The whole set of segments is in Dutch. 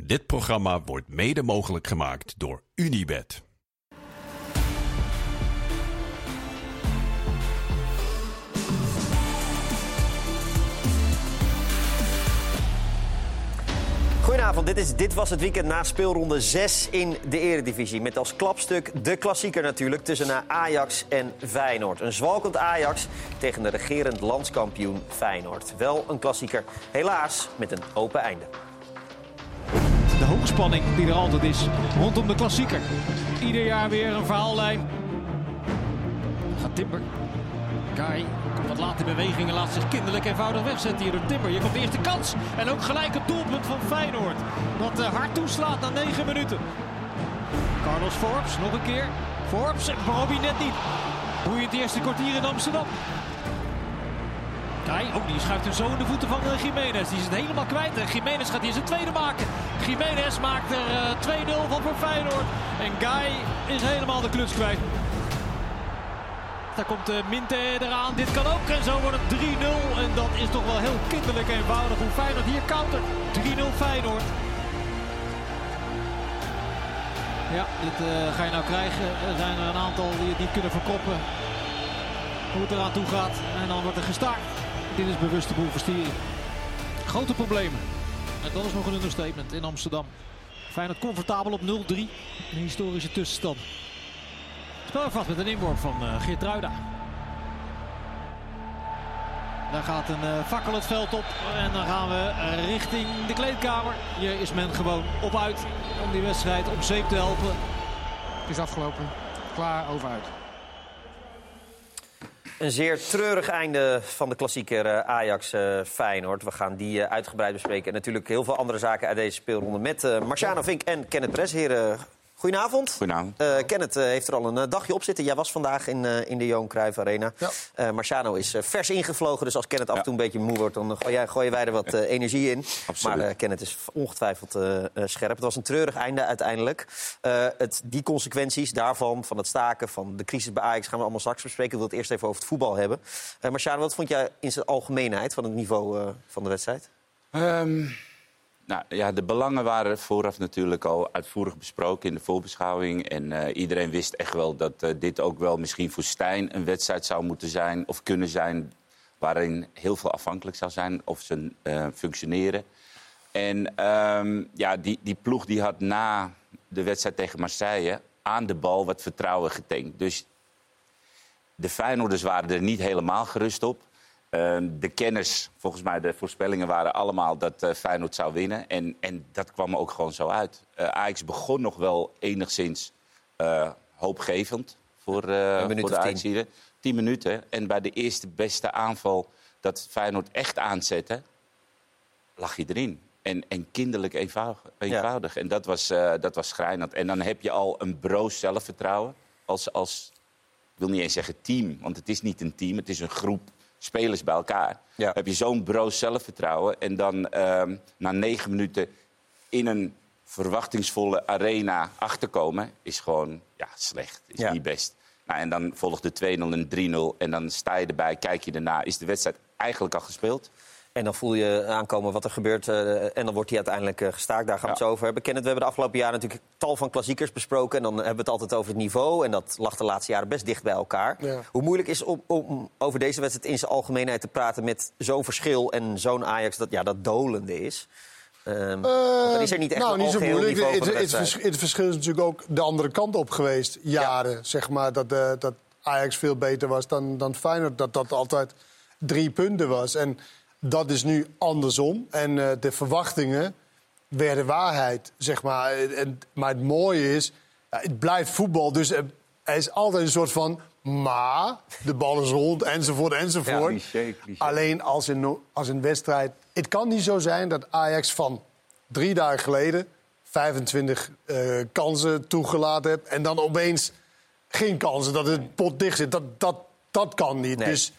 Dit programma wordt mede mogelijk gemaakt door Unibed. Goedenavond, dit, is, dit was het weekend na speelronde 6 in de Eredivisie. Met als klapstuk de klassieker natuurlijk tussen Ajax en Feyenoord. Een zwalkend Ajax tegen de regerend landskampioen Feyenoord. Wel een klassieker, helaas met een open einde. De hoogspanning die er altijd is rondom de klassieker. Ieder jaar weer een verhaallijn. Gaat Timber. Kai komt wat laat in beweging en laat zich kinderlijk eenvoudig wegzetten hier door Timber. Hier komt de eerste kans. En ook gelijk het doelpunt van Feyenoord. Dat uh, hard toeslaat na 9 minuten. Carlos Forbes, nog een keer. Forbes en Bobby net niet. Je het eerste kwartier in Amsterdam. Kai, oh, die schuift hem zo in de voeten van uh, Jiménez. Die is het helemaal kwijt. En Jiménez gaat hier zijn tweede maken. Jiménez maakt er uh, 2-0 van voor Feyenoord. En Guy is helemaal de kluts kwijt. Daar komt uh, Minte eraan. Dit kan ook. En zo wordt het 3-0. En dat is toch wel heel kinderlijk eenvoudig hoe Feyenoord hier countert. 3-0 Feyenoord. Ja, dit ga je nou krijgen. Er zijn er een aantal die het niet kunnen verkoppen. Hoe het eraan toe gaat. En dan wordt er gestaakt. Dit is bewuste boelverstiering. Grote problemen. En dat is nog een understatement in Amsterdam. Feyenoord comfortabel op 0-3. Een historische tussenstand. Spel vast met een inworp van uh, Geert Ruida. Daar gaat een uh, fakkel het veld op. En dan gaan we richting de kleedkamer. Hier is men gewoon op uit om die wedstrijd om zeep te helpen. Het is afgelopen. Klaar, over uit. Een zeer treurig einde van de klassieker uh, Ajax-Feyenoord. we gaan die uh, uitgebreid bespreken. En natuurlijk heel veel andere zaken uit deze speelronde met Marciano Vink en Kenneth Pres. Heren, goedenavond. Goedenavond. Uh, Kenneth uh, heeft er al een dagje op zitten. Jij was vandaag in, uh, in de Johan Cruijff Arena. Ja. Uh, Marciano is vers ingevlogen, dus als Kenneth af en toe een beetje moe wordt... dan gooien, gooien wij er wat energie in. Absoluut. Maar Kenneth is ongetwijfeld scherp. Het was een treurig einde uiteindelijk. Het, die consequenties daarvan, van het staken, van de crisis bij Ajax... gaan we allemaal straks bespreken. Ik wil het eerst even over het voetbal hebben. Marciano, wat vond jij in zijn algemeenheid van het niveau van de wedstrijd? Um... Nou ja, de belangen waren vooraf natuurlijk al uitvoerig besproken in de voorbeschouwing. En uh, iedereen wist echt wel dat uh, dit ook wel misschien voor Stijn een wedstrijd zou moeten zijn of kunnen zijn. Waarin heel veel afhankelijk zou zijn of ze uh, functioneren. En um, ja, die, die ploeg die had na de wedstrijd tegen Marseille aan de bal wat vertrouwen getankt. Dus de Feyenoorders waren er niet helemaal gerust op. Uh, de kenners, volgens mij de voorspellingen waren allemaal dat uh, Feyenoord zou winnen. En, en dat kwam ook gewoon zo uit. Uh, Ajax begon nog wel enigszins hoopgevend voor, voor de Ajaxiden. Tien minuten. En bij de eerste beste aanval dat Feyenoord echt aanzette, lag je erin. En, en kinderlijk eenvoudig. eenvoudig. Ja. En dat was, dat was schrijnend. En dan heb je al een broos zelfvertrouwen als, als, ik wil niet eens zeggen team, want het is niet een team, het is een groep spelers bij elkaar. Ja. Heb je zo'n broos zelfvertrouwen en dan uh, na negen minuten in een verwachtingsvolle arena achterkomen, is gewoon ja, slecht. Is ja. niet best. Nou, en dan volgt de 2-0 en 3-0 en dan sta je erbij, kijk je erna. Is de wedstrijd eigenlijk al gespeeld? En dan voel je aankomen wat er gebeurt. Uh, en dan wordt hij uiteindelijk uh, gestaakt. Daar gaan we ja. het zo over hebben. Kenneth, we hebben de afgelopen jaren natuurlijk tal van klassiekers besproken. En dan hebben we het altijd over het niveau. En dat lag de laatste jaren best dicht bij elkaar. Ja. Hoe moeilijk is het om, om, over deze wedstrijd in zijn algemeenheid te praten... met zo'n verschil en zo'n Ajax dat, ja, dat dolende is? Um, uh, dan is er niet echt nou, een niet zo moeilijk. Het, het, vers, het, verschil is natuurlijk ook de andere kant op geweest. Jaren, ja. zeg maar. Dat, uh, dat Ajax veel beter was dan, dan Feyenoord. Dat dat altijd drie punten was. En dat is nu andersom. En uh, de verwachtingen werden waarheid, zeg maar. En, maar het mooie is, het blijft voetbal. Dus er, er is altijd een soort van... maar, de bal is rond, enzovoort, enzovoort. Ja, cliché, cliché. Alleen als een, als een wedstrijd... Het kan niet zo zijn dat Ajax van drie dagen geleden... 25 uh, kansen toegelaten hebt... en dan opeens geen kansen, dat het pot dicht zit. Dat, dat, dat kan niet. Nee. Dus...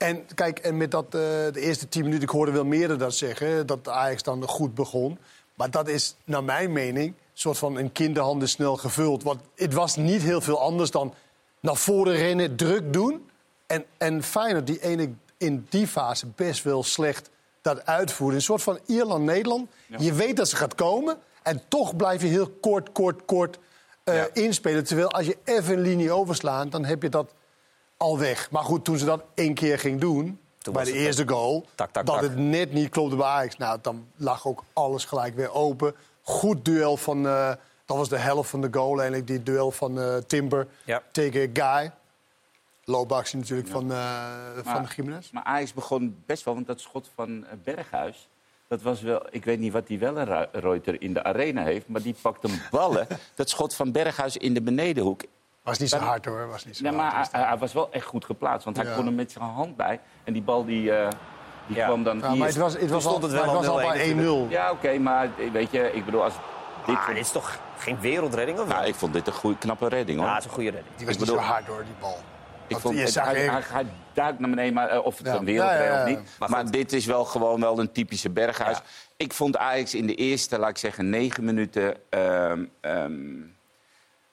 En kijk, en met dat, uh, de eerste tien minuten, ik hoorde wel meerdere dat zeggen, dat Ajax dan goed begon. Maar dat is, naar mijn mening, een soort van in kinderhanden snel gevuld. Want het was niet heel veel anders dan naar voren rennen, druk doen. En, en Feyenoord, die ene in die fase best wel slecht dat uitvoeren. Een soort van Ierland-Nederland. Je weet dat ze gaat komen. En toch blijf je heel kort, kort, kort eh, Ja. inspelen. Terwijl als je even een linie overslaat, dan heb je dat al weg. Maar goed, toen ze dat één keer ging doen, Toen bij de eerste goal... tak, tak, dat tak. het net niet klopte bij Ajax. Nou, dan lag ook alles gelijk weer open. Goed duel van... eh, dat was de helft van de goal eigenlijk, die duel van eh, Timber Ja. tegen Guy. Loopactie natuurlijk van, eh van Jiménez. Maar Ajax begon best wel, want dat schot van Berghuis... Dat was wel, ik weet niet wat die wel een Reuter in de arena heeft... maar die pakt een ballen. dat schot van Berghuis in de benedenhoek. Was niet zo hard hoor, was niet zo Nee, hard. maar hij, hij was wel echt goed geplaatst. Want hij Ja. kon hem met zijn hand bij. En die bal die, eh, die Ja. kwam dan Ja, hier. maar het was, het was, stond al, het wel maar het was al al 0-1 bij 1-0. Ja, oké, maar weet je, ik bedoel, als dit... Ah, dit is toch geen wereldredding? Of wel? Nou, ik vond dit een goede, knappe redding, hoor. Ja, dat is een goede redding. Die was Ik niet bedoel- zo hard hoor, die bal. Ik vond, je het- zag hij, hij, hij duikt naar beneden, maar eh, of het Ja. een wereldredding Ja, ja, ja. of niet. Maar dit is wel gewoon wel een typische Berghuis. Ja. Ik vond Ajax in de eerste, laat ik zeggen, negen minuten... ehm, ehm,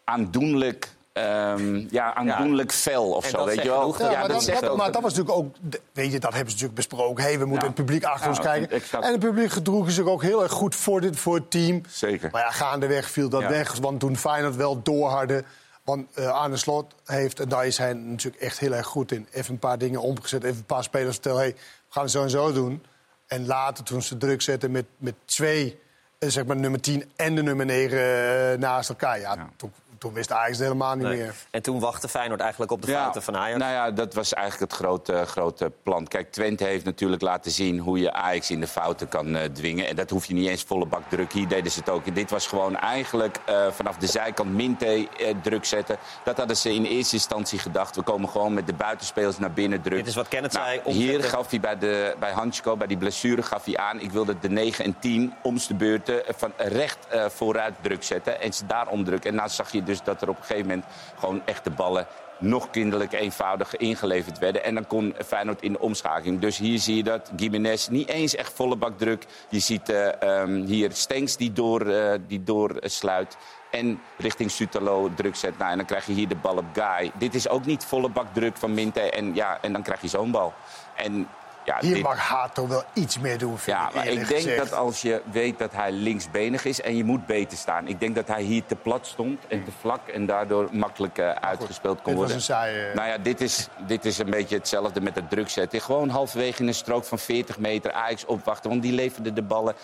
aandoenlijk... ehm, ja, aandoenlijk fel of En zo, dat weet je wel. Ja, maar, dat, zegt dat- ook- maar dat was natuurlijk ook, weet je, dat hebben ze natuurlijk besproken. Hey, we moeten Ja. het publiek achter ons kijken. exact. En het publiek gedroeg zich ook heel erg goed voor, dit, voor het team. Zeker. Maar ja, gaandeweg viel dat Ja. weg. Want toen Feyenoord wel doorharde. Want eh aan de slot heeft, en daar is hij natuurlijk echt heel erg goed in... even een paar dingen omgezet, even een paar spelers vertellen... Hey, we gaan het zo en zo doen. En later, toen ze druk zetten met, met twee, eh, zeg maar nummer 10 en de nummer 9 eh, naast elkaar... Ja, Ja. Toen, toen wist Ajax het helemaal niet Nee. meer. En toen wachtte Feyenoord eigenlijk op de fouten van Ajax. Nou ja, dat was eigenlijk het grote, grote plan. Kijk, Twente heeft natuurlijk laten zien hoe je Ajax in de fouten kan eh, dwingen. En dat hoef je niet eens volle bak druk. Hier deden ze het ook. Dit was gewoon eigenlijk eh, vanaf de zijkant Minte eh, druk zetten. Dat hadden ze in eerste instantie gedacht. We komen gewoon met de buitenspelers naar binnen druk. Dit is wat Kenneth zei, Hier gaf hij bij, de, bij Hansko, bij die blessure, gaf hij aan... ik wilde de 9 en 10 omste beurten van recht eh, vooruit druk zetten. En ze daar omdrukken. En nou zag je dus dat er op een gegeven moment gewoon echt de ballen nog kinderlijk eenvoudig ingeleverd werden. En dan kon Feyenoord in de omschakeling. Dus hier zie je dat Gimenez niet eens echt volle bak druk. Je ziet eh, ehm, hier Stenks die, door, eh, die doorsluit. En richting Sutalo druk zet. Nou, en dan krijg je hier de bal op Guy. Dit is ook niet volle bak druk van Minte. En, ja, en dan krijg je zo'n bal. En, ja, Hier dit- mag Hato wel iets meer doen, vind ja, ik maar ik denk gezegd. dat als je weet dat hij linksbenig is en je moet beter staan. Ik denk dat hij hier te plat stond en te vlak en daardoor makkelijk eh, uitgespeeld kon was worden. een saaie- Nou ja, dit is, dit is een beetje hetzelfde met het druk zetten. Gewoon halverwege in een strook van 40 meter Ajax opwachten. Want die leverden de ballen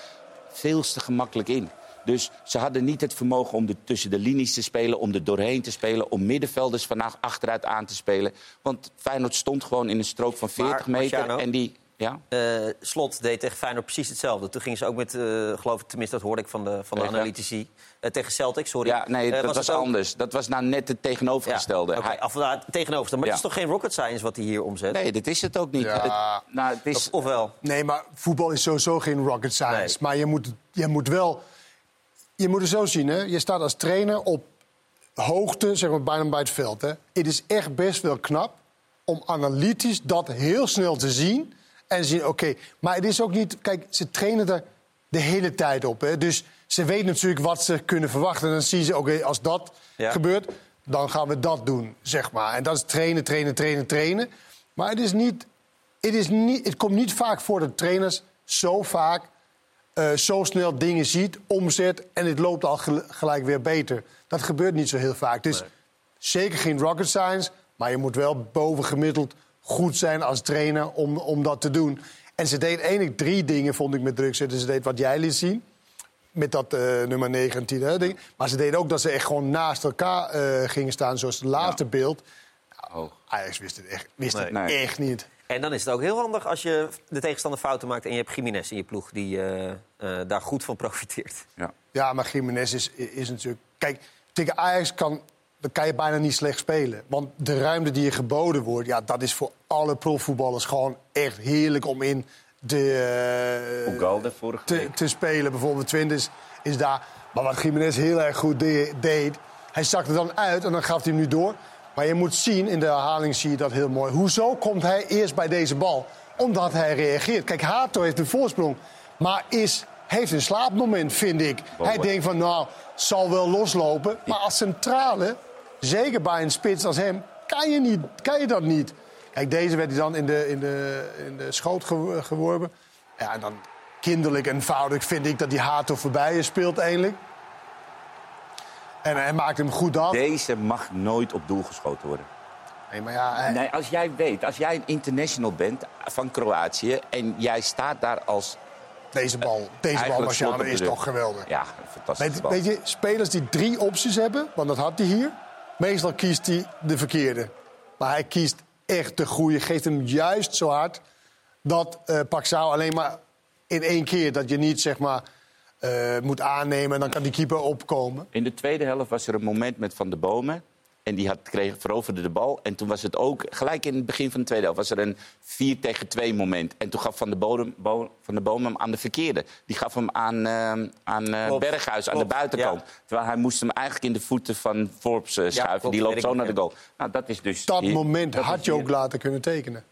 veel te gemakkelijk in. Dus ze hadden niet het vermogen om er tussen de linies te spelen, om er doorheen te spelen, om middenvelders vanaf achteruit aan te spelen. Want Feyenoord stond gewoon in een strook van 40 Maar, meter Marciano? en die. Ja? Eh, Slot deed tegen Feyenoord precies hetzelfde. Toen gingen ze ook met, eh, geloof ik, tenminste dat hoorde ik van de, van de Tegen? analytici. Eh, tegen Celtic, sorry. Ja, nee, dat was, ook- anders. Dat was nou net het tegenovergestelde. Ja, oké, Hij- af, nou, tegenovergesteld. Maar Ja. het is toch geen rocket science wat hij hier omzet? Nee, dat is het ook niet. Ja. Het, nou, het is, Of, ofwel? Nee, maar voetbal is sowieso geen rocket science. Nee. Maar je moet, je moet wel... Je moet het zo zien, hè. Je staat als trainer op hoogte, zeg maar, bijna bij het veld. Hè. Het is echt best wel knap om analytisch dat heel snel te zien. En zien, oké, maar het is ook niet... Kijk, ze trainen er de hele tijd op. Hè. Dus ze weten natuurlijk wat ze kunnen verwachten. En dan zien ze, oké, als dat Ja. gebeurt, dan gaan we dat doen, zeg maar. En dat is trainen, trainen, trainen, trainen. Maar het is niet... Het, is niet, het komt niet vaak voor dat trainers zo vaak eh, zo snel dingen ziet, omzet en het loopt al gel- gelijk weer beter. Dat gebeurt niet zo heel vaak. Dus zeker geen rocket science, maar je moet wel bovengemiddeld goed zijn als trainer om, om dat te doen. En ze deed eigenlijk drie dingen, vond ik, met druk zetten. Ze deed wat jij liet zien, met dat eh, nummer 9 en 10. Hè, ding. Maar ze deed ook dat ze echt gewoon naast elkaar eh, gingen staan, zoals het laatste beeld. oh. Ajax wist het echt, wist het Nee. echt niet. En dan is het ook heel handig als je de tegenstander fouten maakt... en je hebt Jiménez in je ploeg die eh, eh, daar goed van profiteert. ja. Ja, maar Jiménez is, is natuurlijk... Kijk, tegen Ajax kan, dan kan je bijna niet slecht spelen. Want de ruimte die je geboden wordt... Ja, dat is voor alle profvoetballers gewoon echt heerlijk om in de, eh, Ugalde vorige te, week. te spelen. Bijvoorbeeld Twente is, is daar. Maar wat Jiménez heel erg goed de- deed... Hij zakte dan uit en dan gaf hij hem nu door. Maar je moet zien, in de herhaling zie je dat heel mooi. Hoezo komt hij eerst bij deze bal? Omdat hij reageert. Kijk, Hato heeft een voorsprong. Maar is, heeft een slaapmoment, vind ik. Hij denkt van, nou, zal wel loslopen. Maar als centrale, zeker bij een spits als hem... kan je, niet, kan je dat niet. Kijk, deze werd hij dan in de, in de, in de schoot ge- geworpen. Ja, en dan kinderlijk eenvoudig vind ik dat die Hato voorbij is speelt eindelijk. En hij maakt hem goed af. Deze mag nooit op doel geschoten worden. Nee, maar ja, hij- Nee, als jij weet, als jij een international bent van Kroatië... en jij staat daar als... deze bal, deze bal Marciano, is toch geweldig. Ja, een fantastische Weet, weet je, spelers die drie opties hebben, want dat had hij hier. Meestal kiest hij de verkeerde. Maar hij kiest echt de goede, geeft hem juist zo hard. Dat eh Paxao alleen maar in één keer, dat je niet zeg maar eh, moet aannemen en dan kan die keeper opkomen. In de tweede helft was er een moment met Van der Bomen. En die had, kreeg, veroverde de bal. En toen was het ook, gelijk in het begin van de tweede helft... was er een 4 tegen 2 moment. En toen gaf Van der, Bodem, Bo- van der Bomen hem aan de verkeerde. Die gaf hem aan, ehm, aan Klopt, Berghuis, aan de buitenkant. ja. Terwijl hij moest hem eigenlijk in de voeten van Forbes eh, schuiven. die loopt zo naar de goal. Nou, dat is dus... Dat hier- moment dat had je ook hier. laten kunnen tekenen.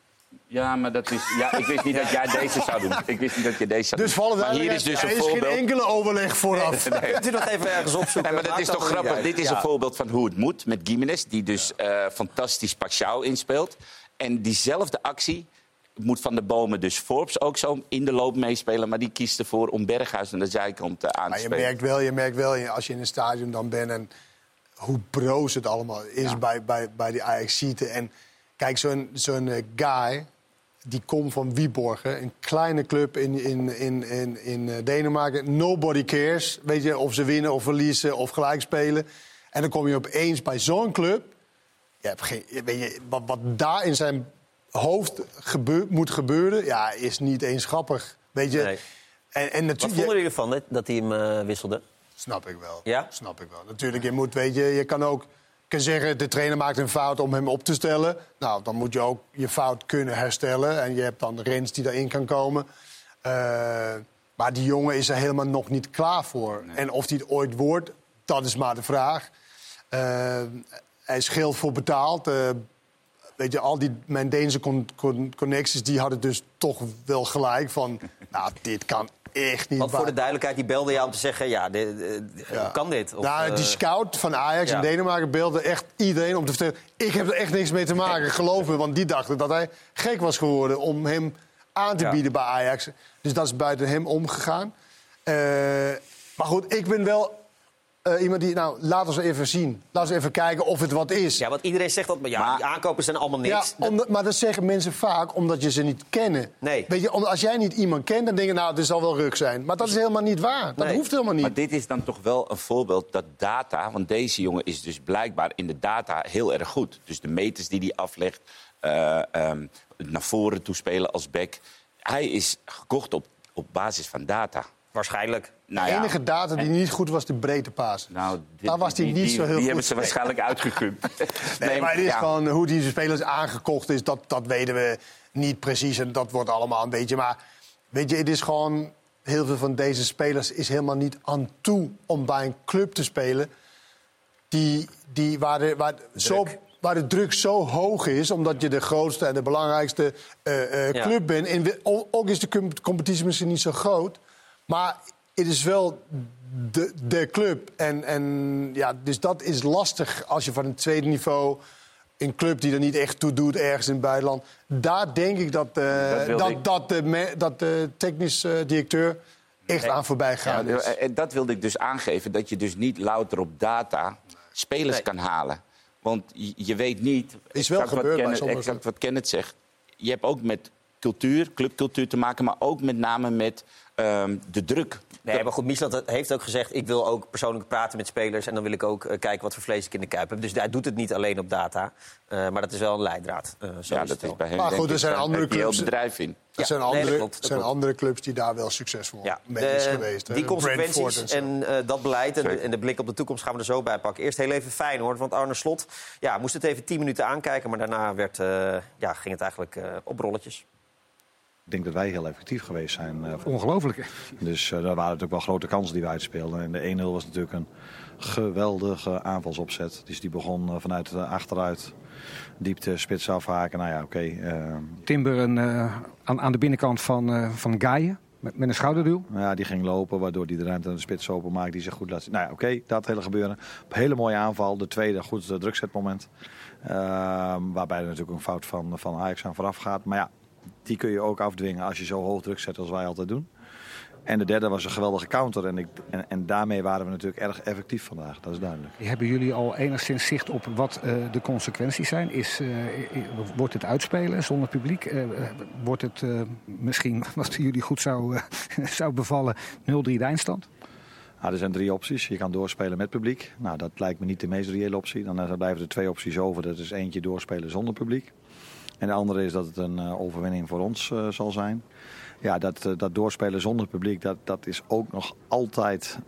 Ja, maar dat is... Ja, ik wist niet dat jij deze zou doen. Ik wist niet dat je deze zou Dus doen. vallen maar hier is dus er een is geen voorbeeld... enkele overleg vooraf. Kunt u nog even ergens opzoeken? Nee, maar dat is toch grappig. uit. Dit is Ja. een voorbeeld van hoe het moet met Gimenez, die dus eh, fantastisch Pacquiao inspeelt. En diezelfde actie moet Van de Bomen dus Forbes ook zo in de loop meespelen. Maar die kiest ervoor om Berghuis aan de zijkant eh, aan te Maar je spelen. merkt wel, je merkt wel als je in een stadion dan bent en hoe broos het allemaal is bij, bij, bij die Ajaxieten. En kijk, zo'n zo'n eh, guy, die komt van Wieborgen, een kleine club in, in, in, in, in eh, Denemarken. Nobody cares, weet je, of ze winnen of verliezen of gelijk spelen. En dan kom je opeens bij zo'n club. Je hebt geen, weet je, wat, wat daar in zijn hoofd moet gebeuren, ja, is niet eens grappig. Weet je, Nee. en, en Wat natuurlijk. vonden jullie ervan dat- dat hij hem eh, wisselde? Snap ik wel. Ja? Snap ik wel. Natuurlijk, je moet, weet je, je kan ook kan zeggen, de trainer maakt een fout om hem op te stellen. Nou, dan moet je ook je fout kunnen herstellen. En je hebt dan Rens die daarin kan komen. Eh, maar die jongen is er helemaal nog niet klaar voor. En of hij het ooit wordt, dat is maar de vraag. Eh, hij is geld voor betaald. Eh, weet je, al die mijn Deense con- con- connecties, die hadden dus toch wel gelijk van... nou, dit kan echt niet Want voor de duidelijkheid, die belde jou om te zeggen... ja, dit, eh, Ja. kan dit? Of, nou, die eh, scout van Ajax ja. in Denemarken beelde echt iedereen om te vertellen... ik heb er echt niks mee te maken, geloof me. Want die dachten dat hij gek was geworden om hem aan te Ja. bieden bij Ajax. Dus dat is buiten hem omgegaan. Eh, maar goed, ik ben wel eh, iemand die... Nou, laat ons even zien. Laten we even kijken of het wat is. Ja, want iedereen zegt dat, maar ja, Maar- die aankopen zijn allemaal niks. Omdat- maar dat zeggen mensen vaak omdat je ze niet kennen. Nee. Weet je, om- als jij niet iemand kent, dan denk je, nou, dit zal wel ruk zijn. Maar dat is helemaal niet waar. Dat Nee. hoeft helemaal niet. Maar dit is dan toch wel een voorbeeld dat data... want deze jongen is dus blijkbaar in de data heel erg goed. Dus de meters die hij aflegt, eh, ehm, naar voren toespelen als back... hij is gekocht op, op basis van data. Waarschijnlijk. Nou de ja, enige data die niet goed was, de breedte paas. Nou, dit- Daar was hij die- niet die- zo heel Die goed. hebben ze waarschijnlijk uitgegund. Nee, maar het is ja. gewoon hoe die spelers aangekocht is, dat, dat weten we niet precies. En dat wordt allemaal een beetje. Maar weet je, het is gewoon. Heel veel van deze spelers is helemaal niet aan toe om bij een club te spelen. Die, die, waar, de, waar, zo, waar de druk zo hoog is, omdat je de grootste en de belangrijkste eh, eh, Ja. club bent. En ook is de com- competitie misschien niet zo groot. Maar het is wel de, de club. En, en ja, dus dat is lastig als je van een tweede niveau. Een club die er niet echt toe doet, ergens in het buitenland. Daar denk ik dat, eh, Dat dat, ik. dat, de, me- dat de technisch eh, directeur echt aan voorbij gaat. Ja, en dat wilde ik dus aangeven, dat je dus niet louter op data spelers Nee. kan halen. Want je, je weet niet... Is wel wat gebeurd bij Kenneth-. Exact wat Kenneth zegt. Je hebt ook met cultuur, clubcultuur te maken... maar ook met name met ehm, de druk. Nee, maar goed, Miesland heeft ook gezegd... ik wil ook persoonlijk praten met spelers... en dan wil ik ook eh, kijken wat voor vlees ik in de kuip heb. Dus hij doet het niet alleen op data. eh, maar dat is wel een leidraad. eh, zo ja, is dat is bij hem Maar goed, er ik, zijn andere clubs- bedrijf in. Er Ja, zijn, nee, andere, dat klopt, dat zijn klopt. andere clubs die daar wel succesvol Ja, mee de- is geweest. hè. die consequenties en eh, dat beleid en, de blik op de toekomst gaan we er zo bij pakken. Eerst heel even fijn hoor, want Arne Slot ja, moest het even tien minuten aankijken... maar daarna werd, eh, ja, ging het eigenlijk eh, op rolletjes. Ik denk dat wij heel effectief geweest zijn. eh, Ongelooflijk. Dus eh daar waren natuurlijk wel grote kansen die wij uitspeelden. En de 1-0 was natuurlijk een geweldige aanvalsopzet. Dus die begon eh, vanuit de achteruit. Diepte, spits afhaken. Nou ja, oké. Timber een, aan, aan de binnenkant van, eh van Gaaien. Met, met een schouderduw. ja, die ging lopen, waardoor die de ruimte aan de spits open maakt. Die zich goed laat zien. Nou ja, oké, dat hele gebeuren. Een hele mooie aanval. De tweede, goed drukzetmoment. Ehm, waarbij er natuurlijk een fout van, van Ajax aan vooraf gaat. Maar ja, die kun je ook afdwingen als je zo hoog druk zet als wij altijd doen. En de derde was een geweldige counter. En, ik, en, en daarmee waren we natuurlijk erg effectief vandaag, dat is duidelijk. Hebben jullie al enigszins zicht op wat uh, de consequenties zijn? Is, uh, wordt het uitspelen zonder publiek? Uh, wordt het misschien, wat jullie goed zou, zou bevallen, 0-3 de eindstand? Nou, er zijn drie opties. Je kan doorspelen met publiek. Nou, dat lijkt me niet de meest reële optie. Dan blijven er twee opties over. Dat is eentje doorspelen zonder publiek. En de andere is dat het een overwinning voor ons zal zijn ja, dat, eh, dat doorspelen zonder publiek, dat, dat is ook nog altijd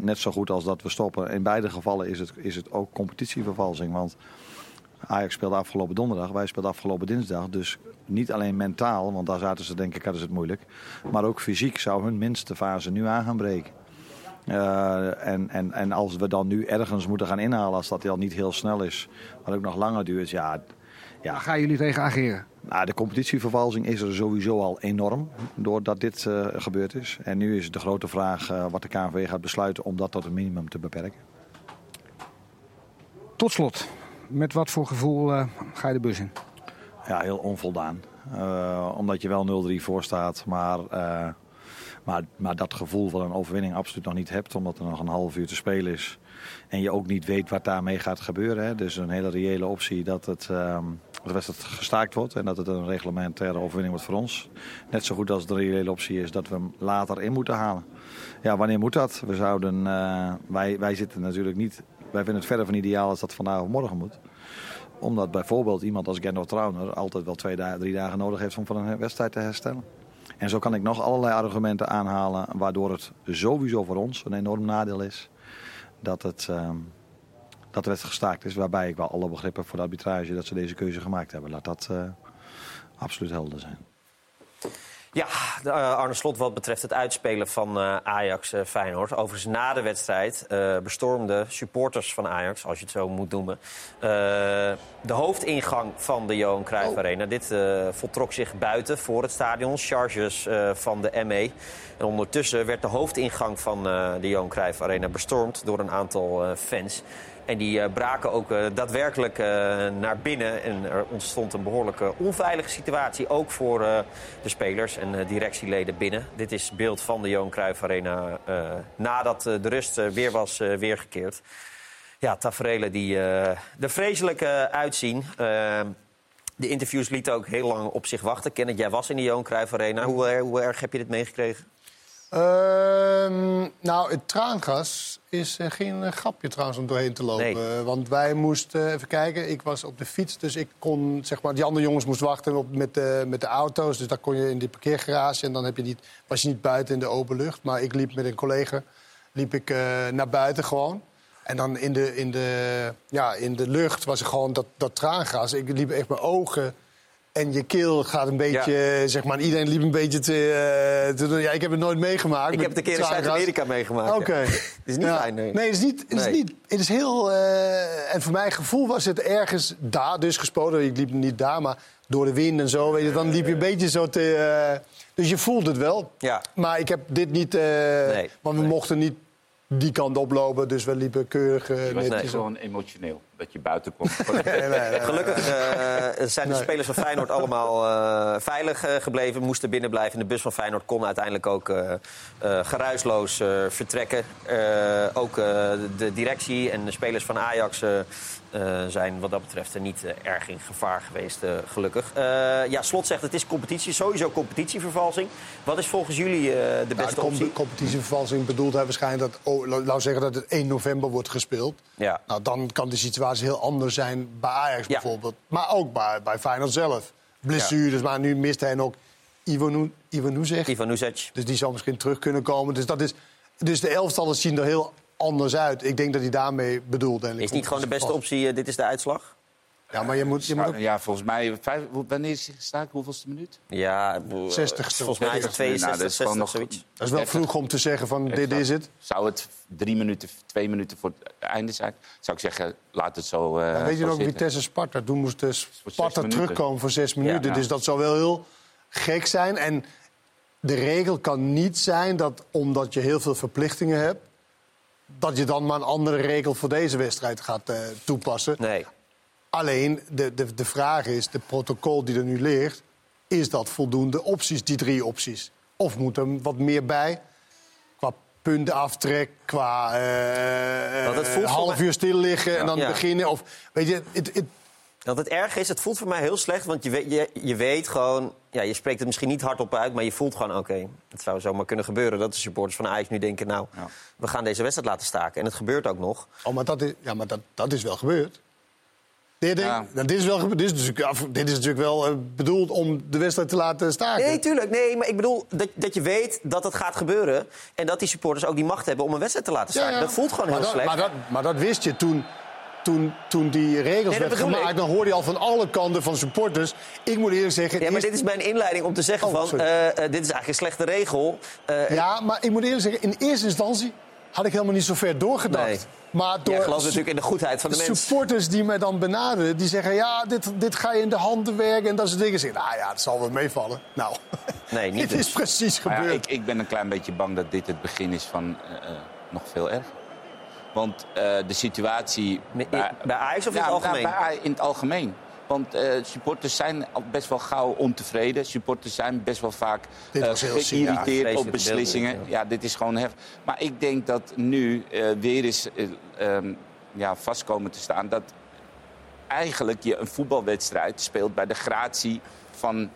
net zo goed als dat we stoppen. In beide gevallen is het, is het ook competitievervalsing. Want Ajax speelde afgelopen donderdag, wij speelden afgelopen dinsdag. Dus niet alleen mentaal, want daar zaten ze denk ik, hadden ze het moeilijk. Maar ook fysiek zou hun minste fase nu aan gaan breken. En, en, en als we dan nu ergens moeten gaan inhalen, als dat al niet heel snel is, maar ook nog langer duurt, ja, ja. Waar gaan jullie tegen ageren? Nou, de competitievervalsing is er sowieso al enorm doordat dit uh, gebeurd is. En nu is de grote vraag uh, wat de KNVB gaat besluiten om dat tot een minimum te beperken. Tot slot, met wat voor gevoel uh, ga je de bus in? Ja, heel onvoldaan. omdat je wel 0-3 voor staat, maar, maar, maar dat gevoel van een overwinning absoluut nog niet hebt. Omdat er nog een half uur te spelen is. En je ook niet weet wat daarmee gaat gebeuren. Hè. Dus een hele reële optie dat het, um, de wedstrijd gestaakt wordt. En dat het een reglementaire overwinning wordt voor ons. Net zo goed als de reële optie is dat we hem later in moeten halen. Ja, wanneer moet dat? We zouden, uh, wij, wij zitten natuurlijk niet... Wij vinden het verder van ideaal als dat vandaag of morgen moet omdat bijvoorbeeld iemand als Gendo Trauner altijd wel twee, drie dagen nodig heeft om van een wedstrijd te herstellen. En zo kan ik nog allerlei argumenten aanhalen waardoor het sowieso voor ons een enorm nadeel is dat het, uh, dat de wedstrijd gestaakt is. Waarbij ik wel alle begrippen voor de arbitrage dat ze deze keuze gemaakt hebben. Laat dat uh, absoluut helder zijn. Ja, uh, Arne Slot wat betreft het uitspelen van uh, Ajax-Feyenoord. Overigens na de wedstrijd uh, bestormden supporters van Ajax, als je het zo moet noemen... de hoofdingang van de Johan Cruijff oh. Arena. Dit voltrok zich buiten voor het stadion, charges van de ME. En ondertussen werd de hoofdingang van de Johan Cruijff Arena bestormd door een aantal fans... En die uh, braken ook uh, daadwerkelijk uh, naar binnen. En er ontstond een behoorlijke onveilige situatie. Ook voor de spelers en directieleden binnen. Dit is beeld van de Johan Cruijff Arena nadat de rust weer was weergekeerd. Ja, tafereelen die er vreselijk uitzien. de interviews lieten ook heel lang op zich wachten. Kenneth, jij was in de Johan Cruijff Arena. Hoe, hoe erg heb je dit meegekregen? Ehm, nou, het traangas is uh, geen uh, grapje trouwens om doorheen te lopen. Nee. want wij moesten, even kijken, ik was op de fiets. Dus ik kon, zeg maar, die andere jongens moesten wachten op, met, de, met de auto's. Dus daar kon je in die parkeergarage. En dan heb je niet, was je niet buiten in de open lucht. Maar ik liep met een collega liep ik, uh, naar buiten gewoon. En dan in de, in de, ja, in de lucht was er gewoon dat, dat traangas. Ik liep echt mijn ogen en je keel gaat een beetje, ja. zeg maar, iedereen liep een beetje te, uh, te doen. Ja, ik heb het nooit meegemaakt. Ik heb het een keer in Zuid-Amerika meegemaakt. Oké. Okay. het is niet ja. fijn, nee. Nee, het is niet. Het is, niet, het is heel... Uh, en voor mijn gevoel was het ergens daar dus gespoten. Ik liep niet daar, maar door de wind en zo. Weet je, dan liep je een beetje zo te... Uh, dus je voelt het wel. Ja. Maar ik heb dit niet... nee. Want we nee. mochten niet die kant oplopen. Dus we liepen keurig uh, je was netjes. gewoon emotioneel dat je buiten kwam. nee, nee, nee, Gelukkig uh, zijn de spelers van Feyenoord allemaal uh, veilig uh, gebleven. Moesten binnenblijven. De bus van Feyenoord kon uiteindelijk ook geruisloos vertrekken. ook de directie en de spelers van Ajax zijn wat dat betreft niet erg in gevaar geweest, gelukkig. ja, Slot zegt het is competitie, sowieso competitievervalsing. Wat is volgens jullie de beste nou, optie? Competitievervalsing bedoelt hij waarschijnlijk dat, oh, laten we zeggen dat het 1 november wordt gespeeld. Ja. Nou, dan kan de situatie heel anders zijn bij Ajax ja. bijvoorbeeld. Maar ook bij, bij Feyenoord zelf. Blessures, ja. maar nu mist hij ook Ivan. Ivanuzek. Dus die zal misschien terug kunnen komen. Dus, dat is, dus de elftallen zien er heel anders uit. Ik denk dat hij daarmee bedoelt. Is niet gewoon de beste optie, uh, dit is de uitslag? Ja, maar je moet, je moet ook... Ja, volgens mij... Vijf, wanneer is hij gestaakt? Hoeveelste minuut? Ja, 60 Volgens mij is het 62, nou, dat is 60, nog, zoiets. Dat is wel vroeg om te zeggen van dit is het. Zou het drie minuten, twee minuten voor het einde zijn? Zou ik zeggen, laat het zo uh, ja, Weet je nog, Vitesse Sparta? Toen moest de Sparta terugkomen voor zes minuten. Ja, dus dat zou wel heel gek zijn. En de regel kan niet zijn dat omdat je heel veel verplichtingen hebt... dat je dan maar een andere regel voor deze wedstrijd gaat uh, toepassen. Nee. Alleen, de, de, de vraag is, de protocol die er nu ligt... is dat voldoende opties, die drie opties? Of moet er wat meer bij? Qua puntenaftrek, qua uh, half uur stil liggen en dan Ja. beginnen. Of, weet je, het, het, Want het erge is, het voelt voor mij heel slecht. Want je weet, je, je weet gewoon... Ja, je spreekt het misschien niet hardop uit, maar je voelt gewoon... oké, het zou zomaar kunnen gebeuren dat de supporters van Ajax nu denken... nou, Ja. we gaan deze wedstrijd laten staken. En het gebeurt ook nog. oh, maar dat is, ja, maar dat, dat is wel gebeurd. Denk- Ja. nou, dit, is wel, gebeurd. dit, is natuurlijk, dit is natuurlijk wel eh, bedoeld om de wedstrijd te laten staken. Nee, tuurlijk. Nee, maar ik bedoel dat, dat je weet dat het gaat gebeuren... en dat die supporters ook die macht hebben om een wedstrijd te laten Ja, staken. ja. Dat voelt gewoon maar heel dat, slecht. Maar dat, maar dat wist je toen, toen, toen die regels dat werden bedoel gemaakt. ik. Dan hoorde je al van alle kanten van supporters. Ik moet eerlijk zeggen... Ja, maar eerst- dit is mijn inleiding om te zeggen Oh, van... eh, eh, dit is eigenlijk een slechte regel. Eh, Ja, maar ik moet eerlijk zeggen, in eerste instantie had ik helemaal niet zo ver doorgedacht. Nee. Maar door Jij gelooft natuurlijk in de goedheid van de mens. supporters die mij dan benaderen, die zeggen... ja, dit, dit ga je in de handen werken en dat soort dingen. Ik zeg, nou ja, het zal wel meevallen. Nou, Nee, niet dit dus. is precies Maar ja, gebeurd. ik, ik ben een klein beetje bang dat dit het begin is van nog veel erger. Want eh, de situatie... Bij Ajax of in het Ja, algemeen? bij in het algemeen. Want eh, supporters zijn best wel gauw ontevreden. Supporters zijn best wel vaak eh, heel geïrriteerd op beslissingen. beelden, Ja, dit is gewoon hef. Maar ik denk dat nu eh, weer eens ehm, ja, vast komen te staan... dat eigenlijk je een voetbalwedstrijd speelt bij de gratie van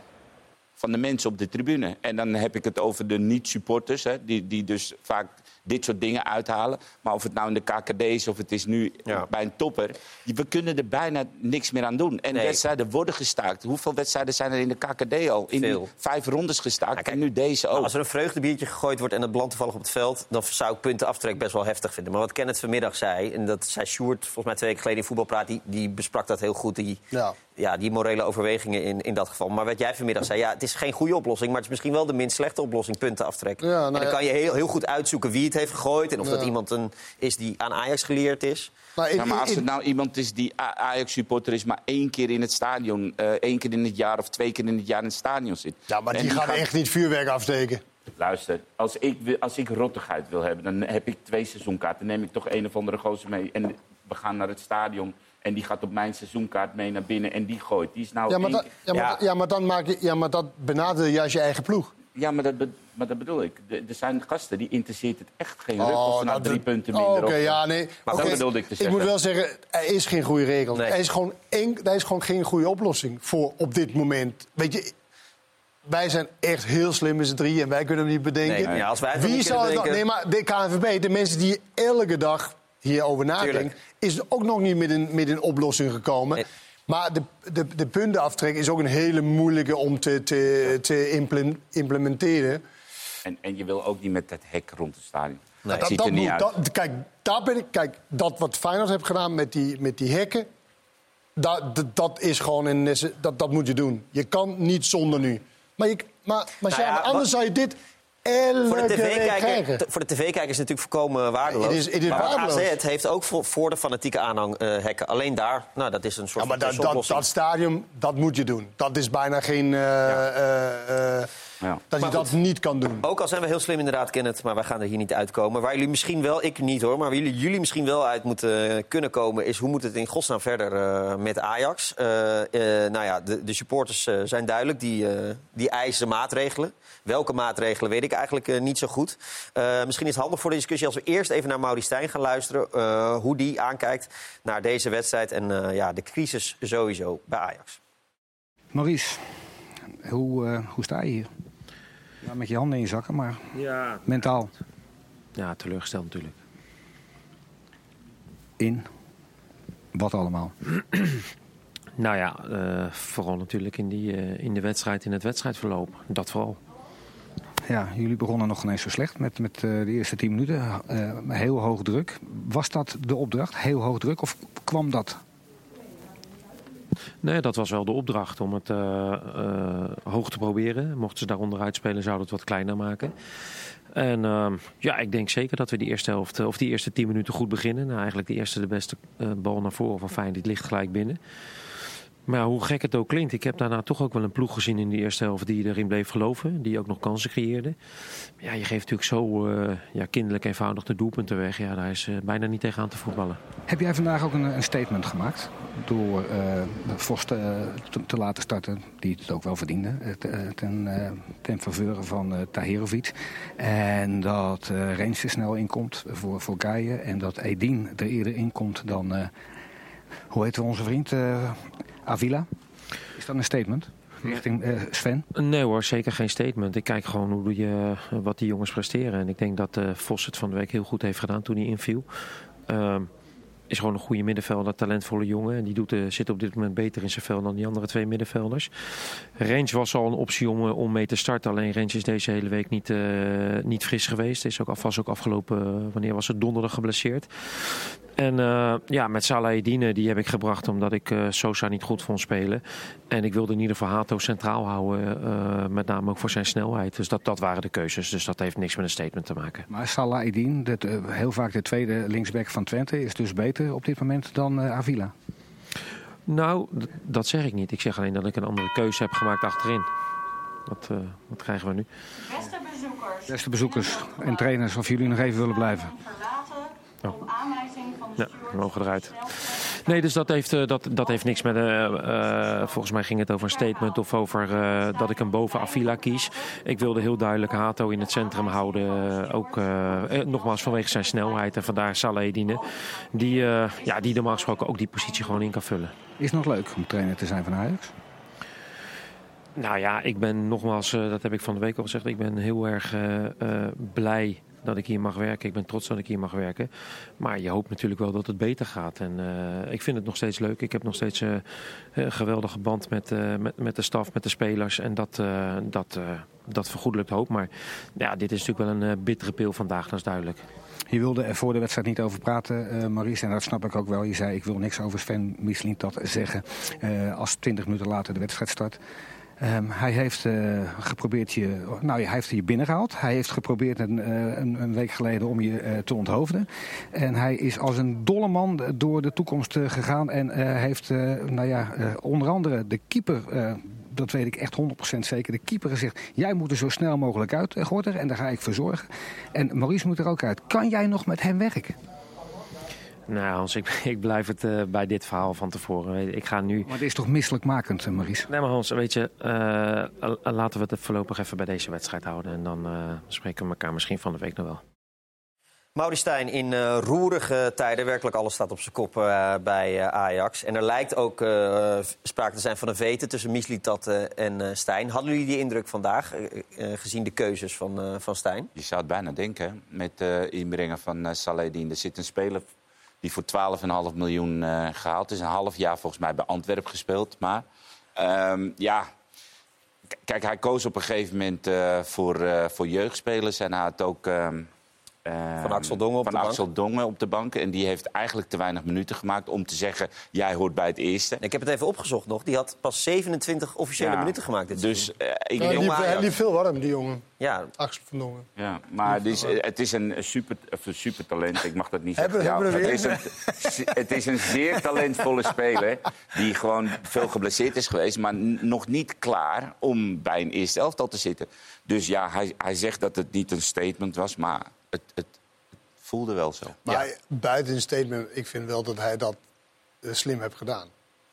van de mensen op de tribune. En dan heb ik het over de niet-supporters, hè, die, die dus vaak dit soort dingen uithalen. Maar of het nou in de KKD is of het is nu Ja. bij een topper... we kunnen er bijna niks meer aan doen. En Nee. wedstrijden worden gestaakt. Hoeveel wedstrijden zijn er in de KKD al? In Veel. vijf rondes gestaakt kijk, en nu deze ook. als er een vreugdebiertje gegooid wordt en het belandt toevallig op het veld... dan zou ik puntenaftrek best wel heftig vinden. Maar wat Kenneth vanmiddag zei, en dat zei Sjoerd volgens mij twee weken geleden in Voetbalpraat... die, die besprak dat heel goed, die, Ja. ja, die morele overwegingen in, in dat geval. Maar wat jij vanmiddag zei, ja, het is geen goede oplossing... maar het is misschien wel de minst slechte oplossing, puntenaftrek. Ja, nou en dan ja. kan je heel, heel goed uitzoeken wie het heeft gegooid... en of dat iemand een, is die aan Ajax geleerd is. Maar ik- Ja, maar als het nou iemand is die Ajax-supporter is... maar één keer in het stadion, eh, één keer in het jaar of twee keer in het jaar in het stadion zit... ja, maar En die gaan echt niet vuurwerk afsteken. Luister, als ik, als ik rottigheid wil hebben, dan heb ik twee seizoenkaarten. Dan neem ik toch een of andere gozer mee. En we gaan naar het stadion. En die gaat op mijn seizoenkaart mee naar binnen. En die gooit. Die is nou Ja, maar, één dat, ja, maar, Ja. ja, maar dan maak je, ja, maar dat benader je als je eigen ploeg. Ja, maar dat, be- maar dat bedoel ik. Er zijn gasten die interesseert het echt geen ruk Oh, of nou dat- drie punten Oh, minder Oké, of- ja, nee. Maar Oké, dat bedoelde ik te Ik zeggen. moet wel zeggen, er is geen goede regel. Nee. Er, is gewoon één, er is gewoon geen goede oplossing voor op dit moment. Weet je, wij zijn echt heel slim met z'n drieën en wij kunnen hem niet bedenken. Nee, ja, als wij het Wie zou het nou- Nee, maar de KNVB, de mensen die elke dag hierover nadenken... Tuurlijk. is ook nog niet met een, met een oplossing gekomen. Nee. Maar de, de, de puntenaftrek is ook een hele moeilijke om te, te, te implem- implementeren. En, en je wil ook niet met het hek rond het stadion. Nee. Dat ziet er niet moet- uit. dat- kijk, daar ben ik, kijk, dat wat Feyenoord heeft gedaan met die, met die hekken... Dat, dat, dat is gewoon een, dat, dat moet je doen. Je kan niet zonder nu. Maar, je, maar, maar, Nou ja, anders wat- zou je dit Voor de week tv-kijker voor de TV-kijker is het natuurlijk volkomen waardeloos. Het is- het is maar waardeloos. AZ heeft ook voor, voor de fanatieke aanhang eh, hekken. Alleen daar, nou, dat is een soort Ja, maar van dat, dat, dat stadium, dat moet je doen. Dat is bijna geen... eh, eh, eh, Ja. Dat je dat niet kan doen. Ook al zijn we heel slim inderdaad, Kenneth, maar wij gaan er hier niet uitkomen. Waar jullie misschien wel, ik niet hoor, maar waar jullie, jullie misschien wel uit moeten kunnen komen... is hoe moet het in godsnaam verder eh, met Ajax? Eh, eh, nou ja, de, de supporters eh, zijn duidelijk, die, eh, die eisen maatregelen. Welke maatregelen weet ik eigenlijk eh, niet zo goed. Eh, misschien is het handig voor de discussie als we eerst even naar Mauri Stijn gaan luisteren... eh, hoe die aankijkt naar deze wedstrijd en eh, ja, de crisis sowieso bij Ajax. Maurice, hoe, eh, hoe sta je hier? Ja, met je handen in je zakken, maar Ja, mentaal ja teleurgesteld natuurlijk. in. Wat allemaal? Nou ja, eh, vooral natuurlijk in, die, eh, in de wedstrijd, in het wedstrijdverloop. Dat vooral. Ja, jullie begonnen nog geen eens zo slecht met, met eh, de eerste tien minuten. Eh, heel hoog druk. Was dat de opdracht? Heel hoog druk? Of kwam dat? Nee, dat was wel de opdracht om het eh, eh, hoog te proberen. Mochten ze daar onderuit spelen, zouden het wat kleiner maken. En ehm, ja, ik denk zeker dat we die eerste helft, eh, of die eerste tien minuten goed beginnen. Nou, eigenlijk de eerste de beste bal naar voren van Feyenoord, die ligt gelijk binnen. Maar hoe gek het ook klinkt, ik heb daarna toch ook wel een ploeg gezien in de eerste helft die erin bleef geloven. Die ook nog kansen creëerde. Ja, je geeft natuurlijk zo uh, ja, kinderlijk eenvoudig de doelpunten weg. Ja, daar is uh, bijna niet tegenaan te voetballen. Heb jij vandaag ook een, een statement gemaakt? Door uh, Vos te, te, laten starten, die het ook wel verdiende. ten, ten faveur van Tahirovic. En dat uh, Reens er snel inkomt voor, voor Gaijen. En dat Edin er eerder inkomt dan... hoe heet onze vriend? Avila. Is dat een statement? Richting uh, Sven? Nee hoor, zeker geen statement. Ik kijk gewoon hoe je, wat die jongens presteren. En ik denk dat uh, Vos het van de week heel goed heeft gedaan toen hij inviel. Uh, is gewoon een goede middenvelder, talentvolle jongen. En die doet, zit op dit moment beter in zijn vel dan die andere twee middenvelders. Range was al een optie om, om mee te starten. Alleen Range is deze hele week niet, niet fris geweest. Is ook, was ook afgelopen, wanneer was het, donderdag geblesseerd. En uh, ja, met Salahedine die heb ik gebracht omdat ik uh, Sosa niet goed vond spelen. En ik wilde in ieder geval Hato centraal houden, uh, met name ook voor zijn snelheid. Dus dat, dat waren de keuzes. Dus dat heeft niks met een statement te maken. Maar Salahedine, heel vaak de tweede linksback van Twente, is dus beter op dit moment dan Avila? Nou, dat zeg ik niet. Ik zeg alleen dat ik een andere keuze heb gemaakt achterin. Wat, wat krijgen we nu? Beste bezoekers. Beste bezoekers en trainers, of jullie nog even willen blijven. Oh. Ja, we mogen eruit. Nee, dus dat heeft, uh, dat, dat heeft niks met... Uh, uh, volgens mij ging het over een statement of over dat ik hem boven Avila kies. Ik wilde heel duidelijk Hato in het centrum houden. ook nogmaals vanwege zijn snelheid. En vandaar Salahedine. Die, ja, die normaal gesproken ook die positie gewoon in kan vullen. Is het nog leuk om trainer te zijn van Ajax? Nou ja, ik ben nogmaals, dat heb ik van de week al gezegd. Ik ben heel erg blij dat ik hier mag werken. Ik ben trots dat ik hier mag werken. Maar je hoopt natuurlijk wel dat het beter gaat. En uh, ik vind het nog steeds leuk. Ik heb nog steeds uh, een geweldige band met, uh, met, met de staf, met de spelers. En dat, dat, dat vergoedelijkt hoop. Maar ja, dit is natuurlijk wel een bittere pil vandaag, dat is duidelijk. Je wilde er voor de wedstrijd niet over praten, uh, Maurice. En dat snap ik ook wel. Je zei, ik wil niks over Sven dat zeggen. Als 20 minuten later de wedstrijd start. Um, hij heeft uh, geprobeerd je, nou hij heeft je binnengehaald. Hij heeft geprobeerd een, uh, een, week geleden om je uh, te onthoofden. En hij is als een dolle man door de toekomst gegaan en heeft, nou ja, onder andere de keeper dat weet ik echt 100% zeker. De keeper gezegd, jij moet er zo snel mogelijk uit, Gorter. En daar ga ik voor zorgen. En Maurice moet er ook uit. Kan jij nog met hem werken? Nou, Hans, ik, ik blijf het uh, bij dit verhaal van tevoren. Ik ga nu... Maar het is toch misselijkmakend, eh, Maurice? Nee, maar Hans, weet je, uh, laten we het voorlopig even bij deze wedstrijd houden. En dan spreken we elkaar misschien van de week nog wel. Maurice Stijn, in uh, roerige tijden, werkelijk alles staat op zijn kop uh, bij uh, Ajax. En er lijkt ook sprake te zijn van een vete tussen Mislitat en Stijn. Hadden jullie die indruk vandaag, gezien de keuzes van, van Stijn? Je zou het bijna denken, met het inbrengen van Saladin. Er zit een speler die voor 12,5 miljoen uh, gehaald is. Een half jaar volgens mij bij Antwerpen gespeeld. Maar um, ja, kijk, hij koos op een gegeven moment uh, voor, uh, voor jeugdspelers. En hij had ook... Um, van Axel Dongen op van de Axel bank? Dongen op de bank. En die heeft eigenlijk te weinig minuten gemaakt om te zeggen... jij hoort bij het eerste. Ik heb het even opgezocht nog. Die had pas 27 officiële ja, minuten gemaakt dit dus, uh, ik ja, liep, Hij liep veel warm, die jongen. Ja. Axel van Dongen. Ja, maar het is, het is een super, een super talent. Ik mag dat niet zeggen. Hebben, hebben het, is een, het is een zeer talentvolle speler... die gewoon veel geblesseerd is geweest... maar nog niet klaar om bij een eerste elftal te zitten. Dus ja, hij, hij zegt dat het niet een statement was... maar het, het voelde wel zo. Maar ja. buiten een statement, ik vind wel dat hij dat uh, slim heeft gedaan.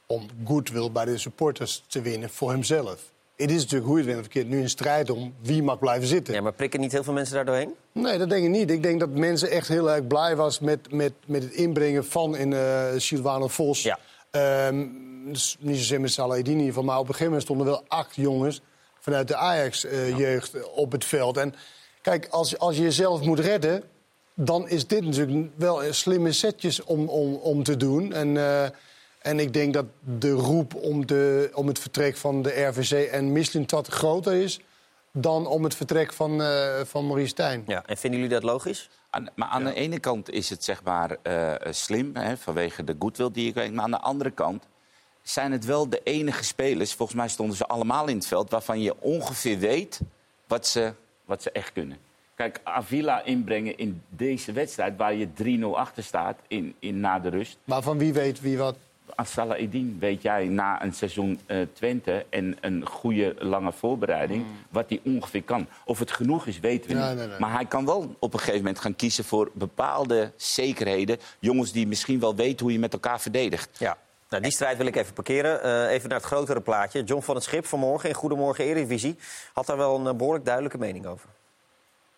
Om goodwill bij de supporters te winnen voor hemzelf. Het is natuurlijk hoe je het wint verkeerd nu een strijd om wie mag blijven zitten. Ja, maar prikken niet heel veel mensen daar doorheen? Nee, dat denk ik niet. Ik denk dat mensen echt heel erg blij was met, met, met het inbrengen van in uh, Silvano Vos. Ja. Um, dus niet zozeer met Salahedini van, maar op een gegeven moment stonden wel acht jongens vanuit de Ajax-jeugd uh, ja. op het veld. En kijk, als, als je jezelf moet redden, dan is dit natuurlijk wel slimme setjes om, om, om te doen. En, uh, en ik denk dat de roep om, de, om het vertrek van de RVC en Mislintat groter is... dan om het vertrek van, uh, van Maurice Stijn. Ja, en vinden jullie dat logisch? Aan, maar aan ja. de ene kant is het zeg maar uh, slim, hè, vanwege de goodwill die ik weet. Maar aan de andere kant zijn het wel de enige spelers... volgens mij stonden ze allemaal in het veld... waarvan je ongeveer weet wat ze, wat ze echt kunnen. Kijk, Avila inbrengen in deze wedstrijd... waar je 3-0 achter staat in, in, na de rust. Maar van wie weet wie wat? Salah Eddin weet jij na een seizoen eh, Twente en een goede lange voorbereiding wat hij ongeveer kan. Of het genoeg is, weten we Nee, niet. nee, nee. Maar hij kan wel op een gegeven moment gaan kiezen voor bepaalde zekerheden. Jongens die misschien wel weten hoe je met elkaar verdedigt. Ja. Nou, die strijd wil ik even parkeren. Eh, even naar het grotere plaatje. John van het Schip vanmorgen in Goedemorgen Eredivisie... had daar wel een eh, behoorlijk duidelijke mening over.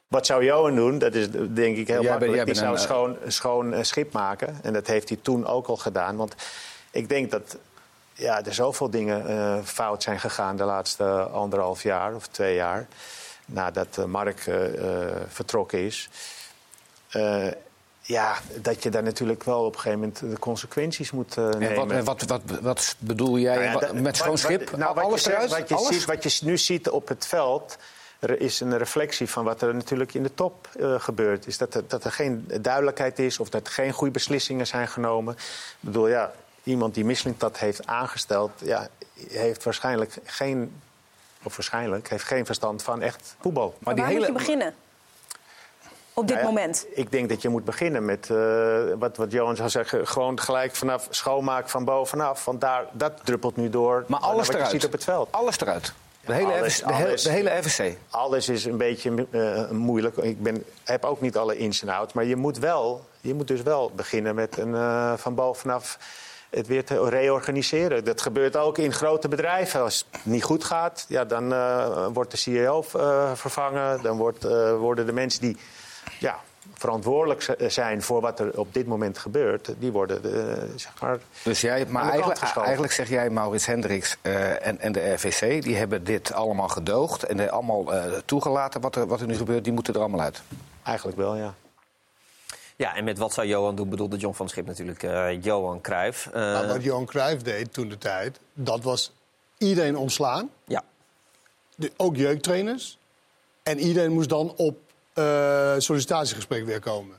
Wat zou Johan doen? Dat is denk ik heel Jij bent- makkelijk. jij Die zou een, eh, schoon, schoon schip maken. En dat heeft hij toen ook al gedaan. Want ik denk dat ja, er zoveel dingen eh, fout zijn gegaan de laatste anderhalf jaar of twee jaar. Nadat Mark eh, eh, vertrokken is. Ja, dat je daar natuurlijk wel op een gegeven moment de consequenties moet eh, En nemen. wat, en wat, wat, wat bedoel jij Nou ja, met schoon wat- schip? wat- nou, wat Alles je zegt, eruit? Wat je, Alles? Ziet, wat je nu ziet op het veld er is een reflectie van wat er natuurlijk in de top eh, gebeurt. Is dat, er, dat er geen duidelijkheid is of dat er geen goede beslissingen zijn genomen. Ik bedoel, ja, iemand die Mislintat heeft aangesteld... Ja, heeft waarschijnlijk geen... Of waarschijnlijk heeft geen verstand van echt voetbal. Maar Waar moet je beginnen? Op dit Nou ja, moment. Ik denk dat je moet beginnen met eh, wat, wat Johan zou zeggen. Gewoon gelijk vanaf schoonmaken van bovenaf. Want daar, dat druppelt nu door. Maar alles wat eruit. je ziet op het veld. Alles eruit. De hele, alles, FSC, de, hele- alles. de hele FSC. Alles is een beetje eh, moeilijk. Ik ben, heb ook niet alle ins en outs. Maar je moet, wel, je moet dus wel beginnen met een, eh, van bovenaf het weer te reorganiseren. Dat gebeurt ook in grote bedrijven. Als het niet goed gaat, ja, dan eh, wordt de CEO eh, vervangen. Dan wordt, eh, worden de mensen die ja, verantwoordelijk zijn voor wat er op dit moment gebeurt... die worden, eh, zeg maar... Dus jij, maar eigenlijk, eigenlijk zeg jij, Maurits Hendricks eh, en, en de RVC... die hebben dit allemaal gedoogd en allemaal eh, toegelaten wat er, wat er nu gebeurt. Die moeten er allemaal uit. Eigenlijk wel, ja. Ja, en met wat zou Johan doen bedoelde John van Schip natuurlijk eh, Johan Cruijff. Eh, Nou, wat Johan Cruijff deed toen de tijd, dat was iedereen ontslaan. ja. De, ook jeugdtrainers. En iedereen moest dan op sollicitatiegesprek weer komen.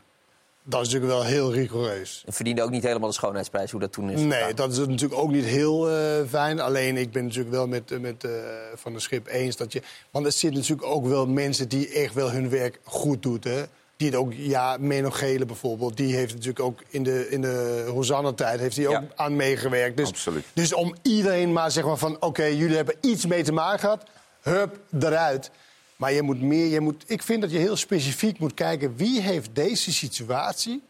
Dat is natuurlijk wel heel rigoureus. En verdiende ook niet helemaal de schoonheidsprijs hoe dat toen is. Nee, dat is natuurlijk ook niet heel eh, fijn. Alleen ik ben natuurlijk wel met, met eh, Van der Schip eens dat je... Want er zitten natuurlijk ook wel mensen die echt wel hun werk goed doen. Hè? Die het ook, ja, Menno Gele bijvoorbeeld, die heeft natuurlijk ook in de, in de Hosanna-tijd heeft hij ook Ja. aan meegewerkt. Dus, Absoluut. dus om iedereen maar zeg maar van, oké, jullie hebben iets mee te maken gehad, hup, eruit. Maar je moet meer, je moet, ik vind dat je heel specifiek moet kijken, wie heeft deze situatie,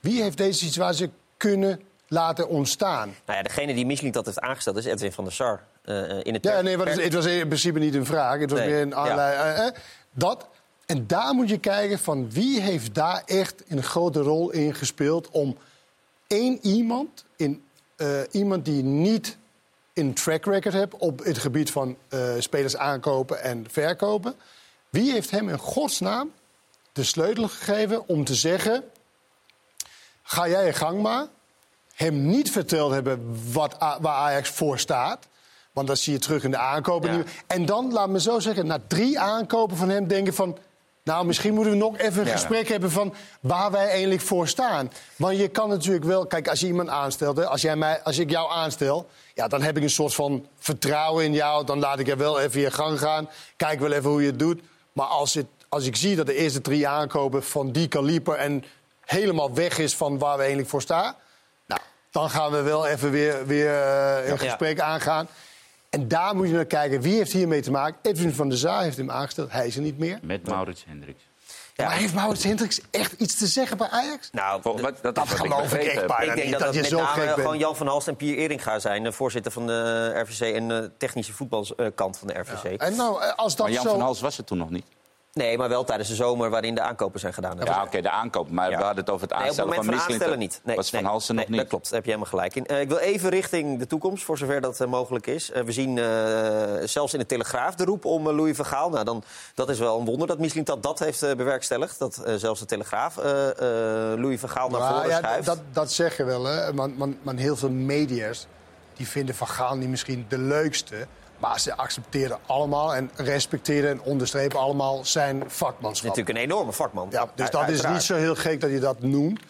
wie heeft deze situatie kunnen laten ontstaan? Nou ja, degene die Michelin dat heeft aangesteld is Edwin van der Sar. Eh, in het Ja, nee, maar het, het was in principe niet een vraag. Het was Nee, meer een ja. allerlei... eh, eh, dat. En daar moet je kijken van wie heeft daar echt een grote rol in gespeeld... om één iemand, in, eh, iemand die niet een track record hebt... op het gebied van eh, spelers aankopen en verkopen... wie heeft hem in godsnaam de sleutel gegeven om te zeggen... ga jij je gang maar hem niet verteld hebben wat, waar Ajax voor staat. Want dat zie je terug in de aankopen. Ja. nu. En dan, laat me zo zeggen, na drie aankopen van hem denken van... nou, misschien moeten we nog even een Ja. gesprek hebben van waar wij eigenlijk voor staan. Want je kan natuurlijk wel... Kijk, als je iemand aanstelt, als, jij mij, als ik jou aanstel... Ja, dan heb ik een soort van vertrouwen in jou. Dan laat ik er wel even je gang gaan. Kijk wel even hoe je het doet. Maar als, het, als ik zie dat de eerste drie aankopen van die kaliber... en helemaal weg is van waar we eigenlijk voor staan... Nou, dan gaan we wel even weer, weer eh, een Ja. gesprek aangaan. En daar moet je naar kijken. Wie heeft hiermee te maken? Edwin van der Zaar heeft hem aangesteld. Hij is er niet meer. Met Maurits Hendricks. Ja. Maar heeft Maurits Hendricks echt iets te zeggen bij Ajax? Nou, Wat, dat, Dat is wat geloof ik echt bijna ik denk niet, dat, dat dat je met zo name gewoon Jan van Halst en Pier Eringa zijn. De voorzitter van de RVC en de technische voetbalkant van de RVC. En nou, eh, als dat Maar Jan zo... van Hals was er toen nog niet. Nee, maar wel tijdens de zomer waarin de aankopen zijn gedaan. Ja, oké, de aankoop. Maar Ja. we hadden het over het Nee, op het aanstellen moment van van aanstellen niet. Nee, was Van nee, Halsen nee, nog niet. Dat klopt, daar heb je helemaal gelijk in. Eh, ik wil even richting de toekomst, voor zover dat eh, mogelijk is. Eh, we zien eh, zelfs in de Telegraaf de roep om Louis van Gaal. Nou, dan, dat is wel een wonder dat misschien dat, dat heeft bewerkstelligd. Dat eh, zelfs de Telegraaf eh, eh, Louis van Gaal naar Maar voren ja, schuift. dat, dat zeg je wel, hè. Maar, maar, maar heel veel media's die vinden Van Gaal niet misschien de leukste... maar ze accepteren allemaal en respecteren en onderstrepen allemaal zijn is vakmanschap. natuurlijk een enorme vakman. Ja, dus dat is niet zo heel gek dat je dat noemt.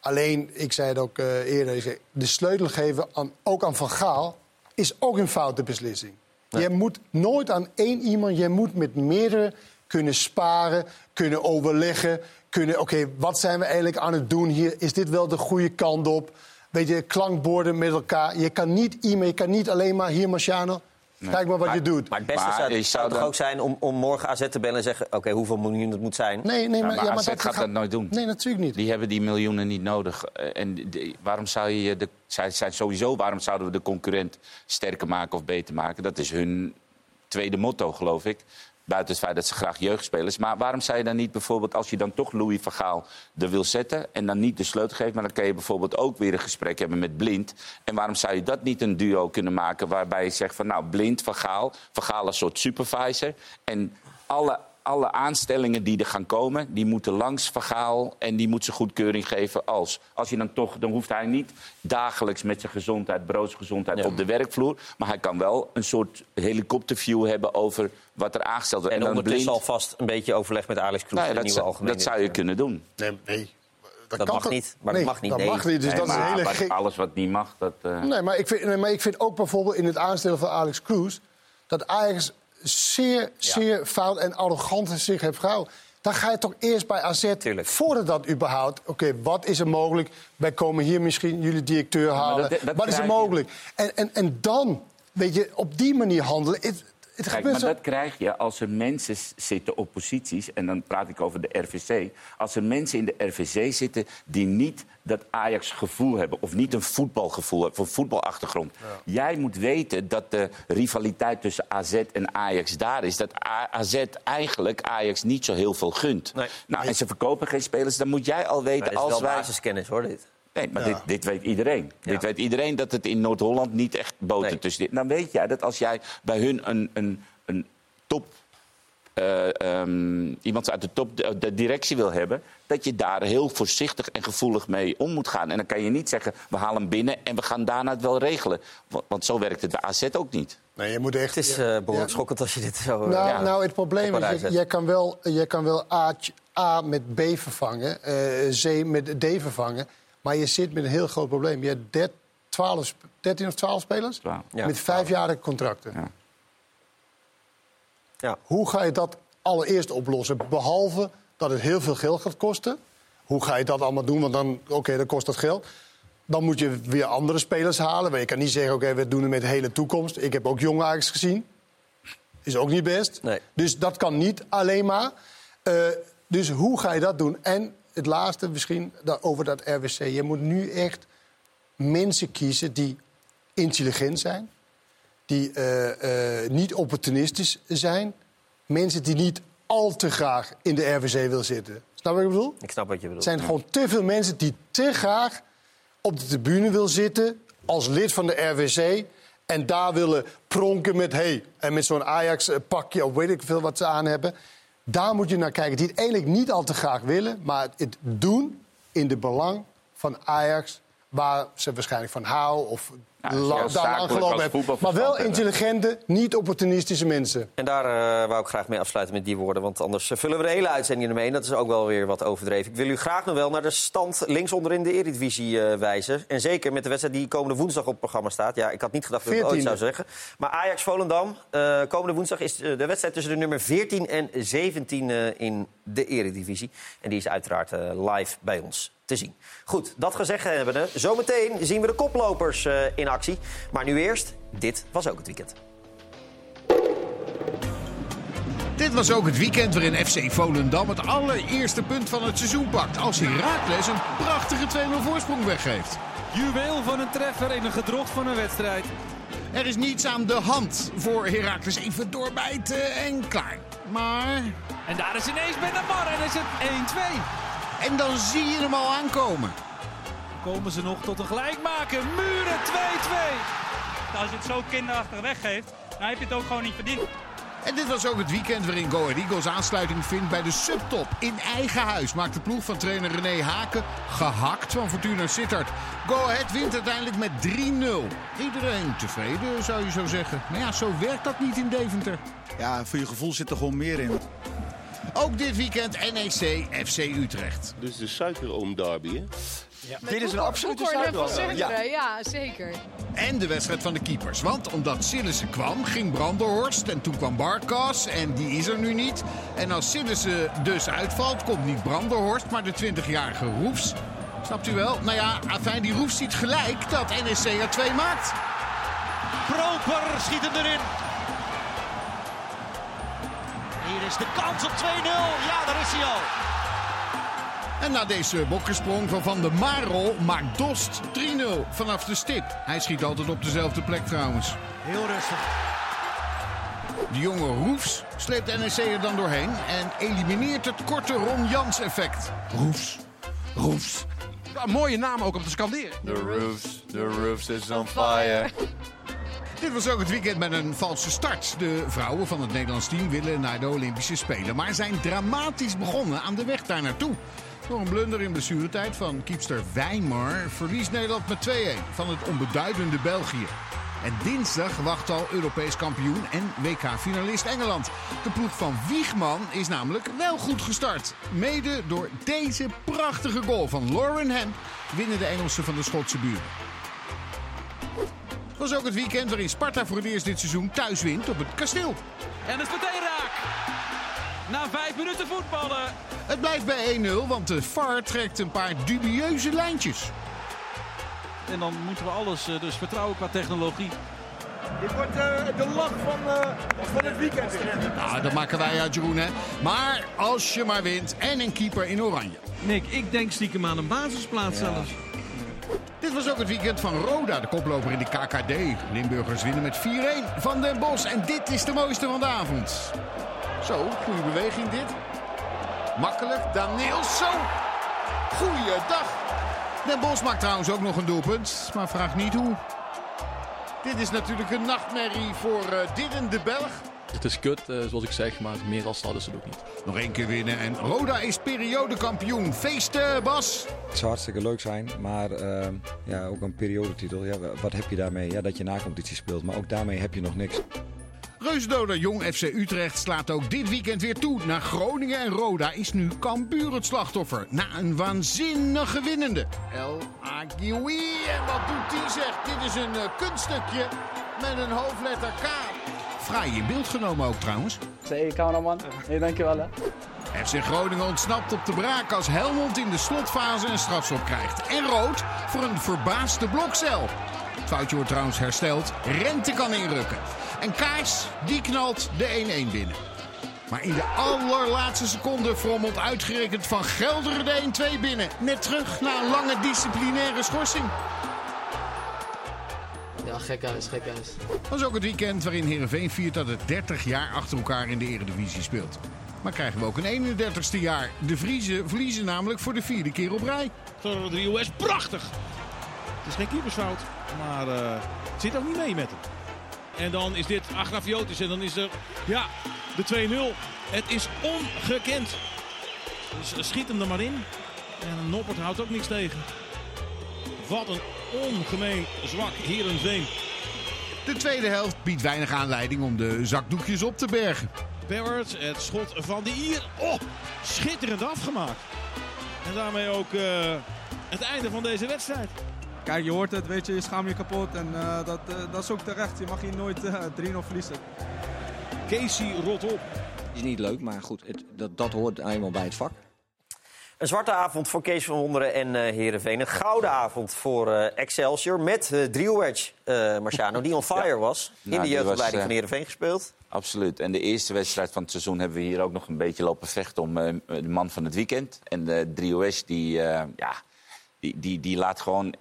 Alleen, ik zei het ook eh, eerder, zei, de sleutel geven aan, ook aan Van Gaal is ook een foute beslissing. Je moet nooit aan één iemand, je moet met meerdere kunnen sparen, kunnen overleggen, kunnen, oké, wat zijn we eigenlijk aan het doen hier? Is dit wel de goede kant op? weet je, klankborden met elkaar. Je kan niet iemand, je kan niet alleen maar hier, Marciano. Kijk maar wat je doet. Maar het beste Maar zou, je zou toch ook zijn om, om morgen AZ te bellen en zeggen... oké, hoeveel miljoen het moet zijn. Nee, nee, Ja, maar, ja, maar AZ gaat dat nooit doen. Nee, natuurlijk niet. Die hebben die miljoenen niet nodig. Eh, En de- waarom zou je de, zij zijn sowieso, waarom zouden we de concurrent sterker maken of beter maken? Dat is hun tweede motto, geloof ik. Buiten het feit dat ze graag jeugdspelers. Maar waarom zou je dan niet bijvoorbeeld, als je dan toch Louis van er wil zetten. en dan niet de sleutel geeft, maar dan kan je bijvoorbeeld ook weer een gesprek hebben met Blind. En waarom zou je dat niet een duo kunnen maken waarbij je zegt van nou, Blind van Gaal. Van een soort supervisor. En alle alle aanstellingen die er gaan komen, die moeten langs Vergaal en die moet zijn goedkeuring geven als. Als je dan toch, dan hoeft hij niet dagelijks met zijn gezondheid, broodsgezondheid op de werkvloer, maar hij kan wel een soort helikopterview hebben over wat er aangesteld wordt. En dan ondertussen blind- al vast een beetje overleg met Alex Kroes... Nou ja, de dat, nieuwe algemene dat zou je kunnen doen. Nee, nee. Dat kan mag niet, maar nee, dat mag niet, Dat nee. mag niet, dus Nee, dat is een maar hele gek... alles wat niet mag, dat. eh, Nee, maar ik, vind, nee, maar ik vind ook bijvoorbeeld in het aanstellen van Alex Cruz... dat Ajax zeer, zeer fout en arrogant zich heeft gehouden. Dan ga je toch eerst bij AZ, Tuurlijk. voordat dat überhaupt... oké, wat is er mogelijk? Wij komen hier misschien jullie directeur halen. dat- dat wat is er mogelijk? En, en, en dan, weet je, op die manier handelen... Het, het Kijk, maar zo... dat krijg je als er mensen zitten op posities, en dan praat ik over de RVC. Als er mensen in de RVC zitten die niet dat Ajax-gevoel hebben, of niet een voetbalgevoel hebben, of een voetbalachtergrond. Jij moet weten dat de rivaliteit tussen AZ en Ajax daar is. Dat A- AZ eigenlijk Ajax niet zo heel veel gunt. Nee. Nou, en ze verkopen geen spelers, dan moet jij al weten dit is als wel wij. basiskennis, hoor, dit. Nee, maar dit, dit weet iedereen. Dit weet iedereen dat het in Noord-Holland niet echt boter Nee. tussen dit. Dan weet jij dat als jij bij hun een, een, een top. eh, ehm, iemand uit de top de, de directie wil hebben, dat je daar heel voorzichtig en gevoelig mee om moet gaan. En dan kan je niet zeggen, we halen hem binnen en we gaan daarna het wel regelen. Want, want zo werkt het bij AZ ook niet. Nee, je moet echt... Het is eh, behoorlijk Ja. schokkend als je dit zo... eh, Nou, ja, nou, het probleem is, je, kan wel, jij kan wel A, A met B vervangen, eh, C met D vervangen. Maar je zit met een heel groot probleem. Je hebt 13, 12, sp- 13 of 12 spelers. Ja. met vijfjarige contracten. Ja. Ja. Hoe ga je dat allereerst oplossen? Behalve dat het heel veel geld gaat kosten. Hoe ga je dat allemaal doen? Want dan, oké, dan kost dat geld. Dan moet je weer andere spelers halen. Maar je kan niet zeggen, oké, we doen het met de hele toekomst. Ik heb ook jonge Ajax gezien. Is ook niet best. Nee. Dus dat kan niet alleen maar. Eh, dus hoe ga je dat doen? En het laatste misschien over dat RWC. Je moet nu echt mensen kiezen die intelligent zijn. Die eh, eh, niet opportunistisch zijn. Mensen die niet al te graag in de RWC wil zitten. Snap wat ik bedoel? Ik snap wat je Er bedoelt. zijn gewoon te veel mensen die te graag op de tribune wil zitten als lid van de RWC. En daar willen pronken met, hey, en met zo'n Ajax-pakje of weet ik veel wat ze aan hebben. Daar moet je naar kijken. Die het eigenlijk niet al te graag willen, maar het doen in de belang van Ajax. Waar ze waarschijnlijk van houden of Nou, daar lang gelopen hebben. Maar wel hebben. intelligente, niet opportunistische mensen. En daar eh, wou ik graag mee afsluiten met die woorden. Want anders eh, vullen we de hele uitzending ermee. En dat is ook wel weer wat overdreven. Ik wil u graag nog wel naar de stand linksonder in de Eredivisie eh, wijzen. En zeker met de wedstrijd die komende woensdag op het programma staat. Ja, ik had niet gedacht dat ik het ooit 14e. zou zeggen. Maar Ajax-Volendam. eh, komende woensdag is de wedstrijd tussen de nummer 14 en 17 eh, in de Eredivisie. En die is uiteraard eh, live bij ons te zien. Goed, dat gezegd hebbende. Zometeen zien we de koplopers eh, in actie. Maar nu eerst, dit was ook het weekend. Dit was ook het weekend waarin FC Volendam het allereerste punt van het seizoen pakt. Als Heracles een prachtige 2-0 voorsprong weggeeft. Juweel van een treffer in een gedrocht van een wedstrijd. Er is niets aan de hand voor Heracles. Even doorbijten en klaar. Maar... En daar is ineens Ben Amar en is het 1-2. En dan zie je hem al aankomen. Komen ze nog tot een gelijkmaker. Muren 2-2. Als je het zo kinderachtig weggeeft, dan heb je het ook gewoon niet verdiend. En dit was ook het weekend waarin Go Ahead Eagles aansluiting vindt bij de subtop. In eigen huis maakt de ploeg van trainer René Haken gehakt van Fortuna Sittard. Go Ahead wint uiteindelijk met 3-0. Iedereen tevreden, zou je zo zeggen. Maar ja, zo werkt dat niet in Deventer. Ja, voor je gevoel zit er gewoon meer in. Ook dit weekend NEC FC Utrecht. Dus de suikeroom derby, hè? Dit is een absolute suikeroom. Zuideren, ja. zeker. En de wedstrijd van de keepers. Want omdat Sillissen kwam, ging Brandenhorst. En toen kwam Barkas. En die is er nu niet. En als Sillissen dus uitvalt, komt niet Brandenhorst, maar de 20-jarige Roefs. Snapt u wel? Nou ja, afijn, die Roef ziet gelijk dat NSC er twee maakt. Proper schiet hem erin. Hier is de kans op 2-0. Ja, daar is hij al. En na deze bokkersprong van Van der Marel maakt Dost 3-0 vanaf de stip. Hij schiet altijd op dezelfde plek trouwens. Heel rustig. De jonge Roefs sleept NEC er dan doorheen en elimineert het korte Ron Jans effect. Roefs, Roefs. Ja, mooie naam ook om te scanderen. The roofs, the roofs is on fire. Dit was ook het weekend met een valse start. De vrouwen van het Nederlands team willen naar de Olympische Spelen, maar zijn dramatisch begonnen aan de weg daar naartoe. Door een blunder in blessuretijd van kiepster Weimar verliest Nederland met 2-1 van het onbeduidende België. En dinsdag wacht al Europees kampioen en WK-finalist Engeland. De ploeg van Wiegman is namelijk wel goed gestart. Mede door deze prachtige goal van Lauren Hemp winnen de Engelsen van de Schotse buren. Het was ook het weekend waarin Sparta voor het eerst dit seizoen thuis wint op het kasteel. En het is meteen raak. Na vijf minuten voetballen. Het blijft bij 1-0, want de VAR trekt een paar dubieuze lijntjes. En dan moeten we alles eh, dus vertrouwen qua technologie. Dit wordt eh, de lach van, eh, van het weekend. Nou, dat maken wij uit, Jeroen, hè. Maar als je maar wint en een keeper in oranje. Nick, ik denk stiekem aan een basisplaats zelfs. Dit was ook het weekend van Roda, de koploper in de KKD. Limburgers winnen met 4-1 van Den Bosch. En dit is de mooiste van de avond. Zo, goede beweging dit. Makkelijk, Daniels, zo. Goeiedag. Den Bosch maakt trouwens ook nog een doelpunt, maar vraag niet hoe. Dit is natuurlijk een nachtmerrie voor uh, Didden de Belg. Het is kut, uh, zoals ik zeg, maar meer als dat is het ook niet. Nog één keer winnen en Roda is periodekampioen. Feesten, Bas! Het zou hartstikke leuk zijn, maar uh, ja, ook een periodetitel. Ja, wat heb je daarmee? Ja, dat je na-competitie speelt, maar ook daarmee heb je nog niks. Reusdoder Jong FC Utrecht slaat ook dit weekend weer toe. Naar Groningen en Roda is nu Cambuur het slachtoffer. Na een waanzinnige winnende. El Aguiwi. En wat doet die zeg? Dit is een uh, kunststukje met een hoofdletter K. Fraai in beeld genomen ook trouwens. Hey cameraman, hey, dankjewel hè. FC Groningen ontsnapt op de braak als Helmond in de slotfase een strafschop krijgt. En rood voor een verbaasde blokcel. Het foutje wordt trouwens hersteld. Rente kan inrukken. En Kaars, die knalt de 1-1 binnen. Maar in de allerlaatste seconde frommelt uitgerekend van Gelderen de 1-2 binnen. Net terug na een lange disciplinaire schorsing. Ja, gekhuis, gekhuis. Dat was ook het weekend waarin Heerenveen viert dat het 30 jaar achter elkaar in de Eredivisie speelt. Maar krijgen we ook een 31ste jaar. De Vriezen verliezen namelijk voor de vierde keer op rij. Rodrigo is prachtig. Het is geen keepersfout, maar uh, het zit ook niet mee met hem. En dan is dit Agrafiotis en dan is er, ja, de 2-0. Het is ongekend. Dus schiet hem er maar in. En Noppert houdt ook niks tegen. Wat een ongemeen zwak Heerenveen. De tweede helft biedt weinig aanleiding om de zakdoekjes op te bergen. Barrett, het schot van de Ier. Oh, schitterend afgemaakt. En daarmee ook uh, het einde van deze wedstrijd. Kijk, je hoort het, weet je, je schaam je kapot. En uh, dat, uh, dat is ook terecht. Je mag hier nooit uh, 3-0 verliezen. Casey rot op. Is niet leuk, maar goed, het, dat, dat hoort eenmaal bij het vak. Een zwarte avond voor Kees van Wonderen en uh, Heerenveen. Een gouden avond voor uh, Excelsior met uh, Drielwedge, Marciano, die on fire ja. was. In Nou, de jeugdopleiding van Heerenveen gespeeld. Absoluut. En de eerste wedstrijd van het seizoen hebben we hier ook nog een beetje lopen vechten om de man van het weekend. En de Drielwedge, die, ja, die, die, die laat gewoon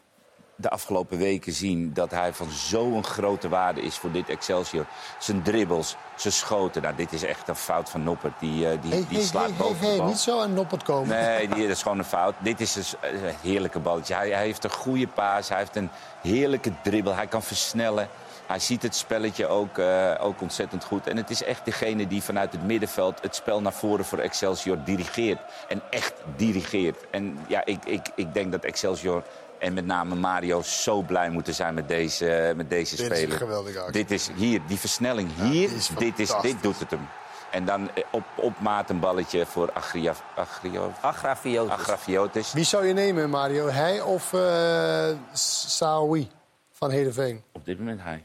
de afgelopen weken zien dat hij van zo'n grote waarde is voor dit Excelsior. Zijn dribbles, zijn schoten. Nou, dit is echt een fout van Noppert. Die, uh, die, hey, die hey, slaat hey, boven de bal. Niet zo aan Noppert komen. Nee, die, dat is gewoon een fout. Dit is een heerlijke balletje. Hij, hij heeft een goede paas. Hij heeft een heerlijke dribbel. Hij kan versnellen. Hij ziet het spelletje ook, uh, ook ontzettend goed. En het is echt degene die vanuit het middenveld het spel naar voren voor Excelsior dirigeert. En echt dirigeert. En ja, ik, ik, ik denk dat Excelsior en met name Mario zo blij moeten zijn met deze, met deze Dit speler. is actie. Dit is hier, die versnelling hier, dit is dit, is, dit fantastisch. doet het hem. En dan eh, op, op maat een balletje voor Agria, Agrio, Agrafiotis. Agrafiotis. Wie zou je nemen, Mario? Hij of uh, Saoui van Heerenveen? Op dit moment hij.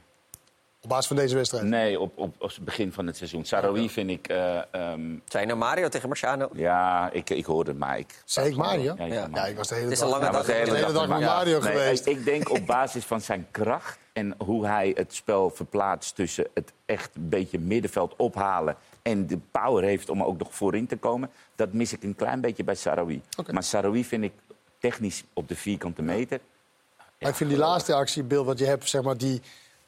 Op basis van deze wedstrijd? Nee, op, op, op het begin van het seizoen. Sarawi vind ik... eh ehm, Zijn nou Mario tegen Marciano? ja, ik, ik hoorde het, maar ik... Zei ik Mario? Ja, ik Ja, was de hele dag, Ja, de hele dag met Mario nee, geweest. Ik denk op basis van zijn kracht en hoe hij het spel verplaatst tussen het echt een beetje middenveld ophalen en de power heeft om er ook nog voorin te komen, dat mis ik een klein beetje bij Sarawi. Maar Sarawi vind ik technisch op de vierkante meter. Maar ik vind die laatste actiebeeld wat je hebt, zeg maar, die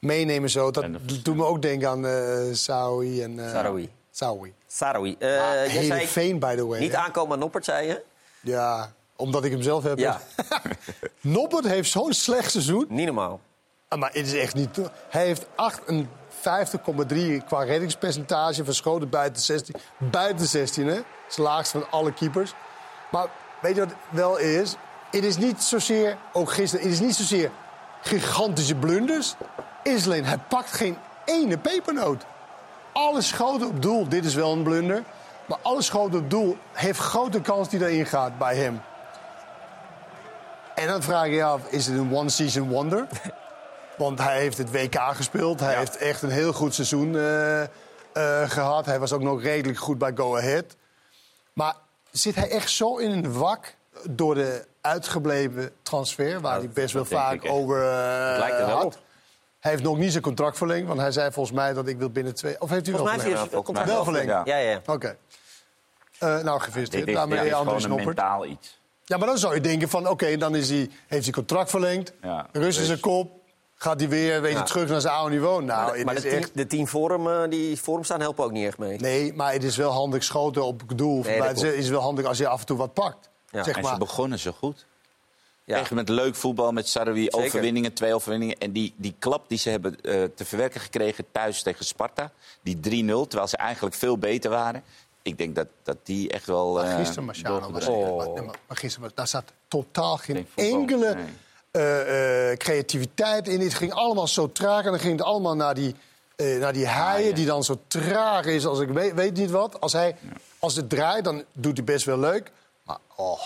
meenemen zo... dat doet me ook denken aan eh Saoui en... eh, Sarawi. Saoui. Sarawi. Eh, Ah, veen, by the way. Niet aankomen aan Noppert, zei je? Ja, omdat ik hem zelf heb. Ja. Noppert heeft zo'n slecht seizoen. Niet normaal. Ah, Maar het is echt niet... Hij heeft 58,3 qua reddingspercentage verschoten buiten 16. Buiten 16, hè? Dat is het laagste van alle keepers. Maar weet je wat wel is? Het is niet zozeer, ook gisteren, het is niet zozeer gigantische blunders. Het is alleen, hij pakt geen ene pepernoot. Alle schoten op doel, dit is wel een blunder. Maar alle schoten op doel heeft grote kans die erin gaat bij hem. En dan vraag je je af, is het een one-season wonder? Want hij heeft het WK gespeeld. Hij heeft echt een heel goed seizoen eh, eh, gehad. Hij was ook nog redelijk goed bij Go Ahead. Maar zit hij echt zo in een wak door de uitgebleven transfer... waar hij best wel vaak over eh, Het lijkt er wel had? op. Hij heeft nog niet zijn contract verlengd, want hij zei volgens mij dat ik wil binnen twee... Of heeft hij wel Volgens mij heeft hij het contract wel verlengd. Ja, ja. Oké. Eh, nou, Dit gefeliciteerd. is, Daarmee dit is gewoon een mentaal iets. Ja, maar dan zou je denken van, oké, dan is hij, heeft hij contract verlengd. Ja, rust in zijn kop. Gaat hij weer, weet je, Ja. terug naar zijn oude niveau. Nou, maar de, het maar is de, tien, echt... de tien vorm, eh, die vorm staan helpen ook niet echt mee. Nee, maar het is wel handig schoten op het doel. Nee, Maar het is wel handig als je af en toe wat pakt. Ja. Zeg En maar. ze begonnen zo goed. Ja. Echt met leuk voetbal, met Sarawi, overwinningen, twee overwinningen. En die, die klap die ze hebben eh, te verwerken gekregen thuis tegen Sparta, die 3-0, terwijl ze eigenlijk veel beter waren. Ik denk dat, dat die echt wel. Maar eh, gisteren, Marciano, was, doorgedreven. maar, gisteren, daar zat totaal geen, enkele nee. eh, eh, creativiteit in. Het ging allemaal zo traag. En dan ging het allemaal naar die, eh, naar die haaien, die dan zo traag is als ik weet, weet niet wat. Als, hij, als het draait, dan doet hij best wel leuk. Maar oh,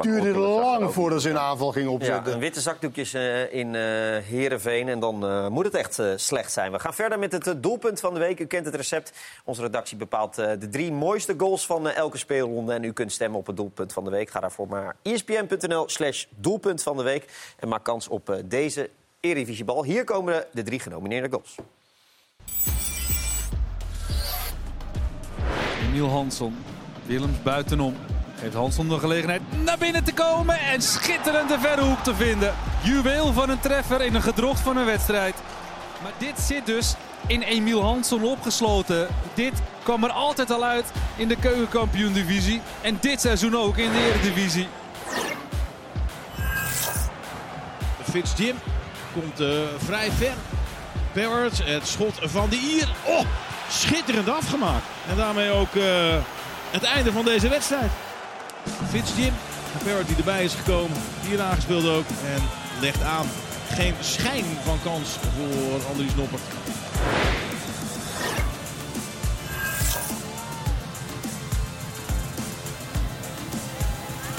duurde het er lang voordat ze een aanval ging Ja, opzetten. een witte zakdoekjes eh, in eh Heerenveen. En dan eh, moet het echt eh, slecht zijn. We gaan verder met het eh, doelpunt van de week. U kent het recept. Onze redactie bepaalt eh, de drie mooiste goals van eh, elke speelronde. En u kunt stemmen op het doelpunt van de week. Ga daarvoor naar E espn.nl slash doelpunt van de week. En maak kans op eh, deze Eredivisie-bal. Hier komen de, drie genomineerde goals. Emiel Hansson, Willems buitenom. Geeft Hansson de gelegenheid naar binnen te komen en schitterend de verre hoek te vinden. Juweel van een treffer in een gedrocht van een wedstrijd. Maar dit zit dus in Emiel Hansson opgesloten. Dit kwam er altijd al uit in de keukenkampioen-divisie. En dit seizoen ook in de Eredivisie. Fitz Jim komt eh, vrij ver. Perwards, het schot van de Ier. Oh, schitterend afgemaakt. En daarmee ook eh, het einde van deze wedstrijd. Fitz Jim, Perward die erbij is gekomen. Hier aangespeeld ook. En legt aan. Geen schijn van kans voor Andries Noppert.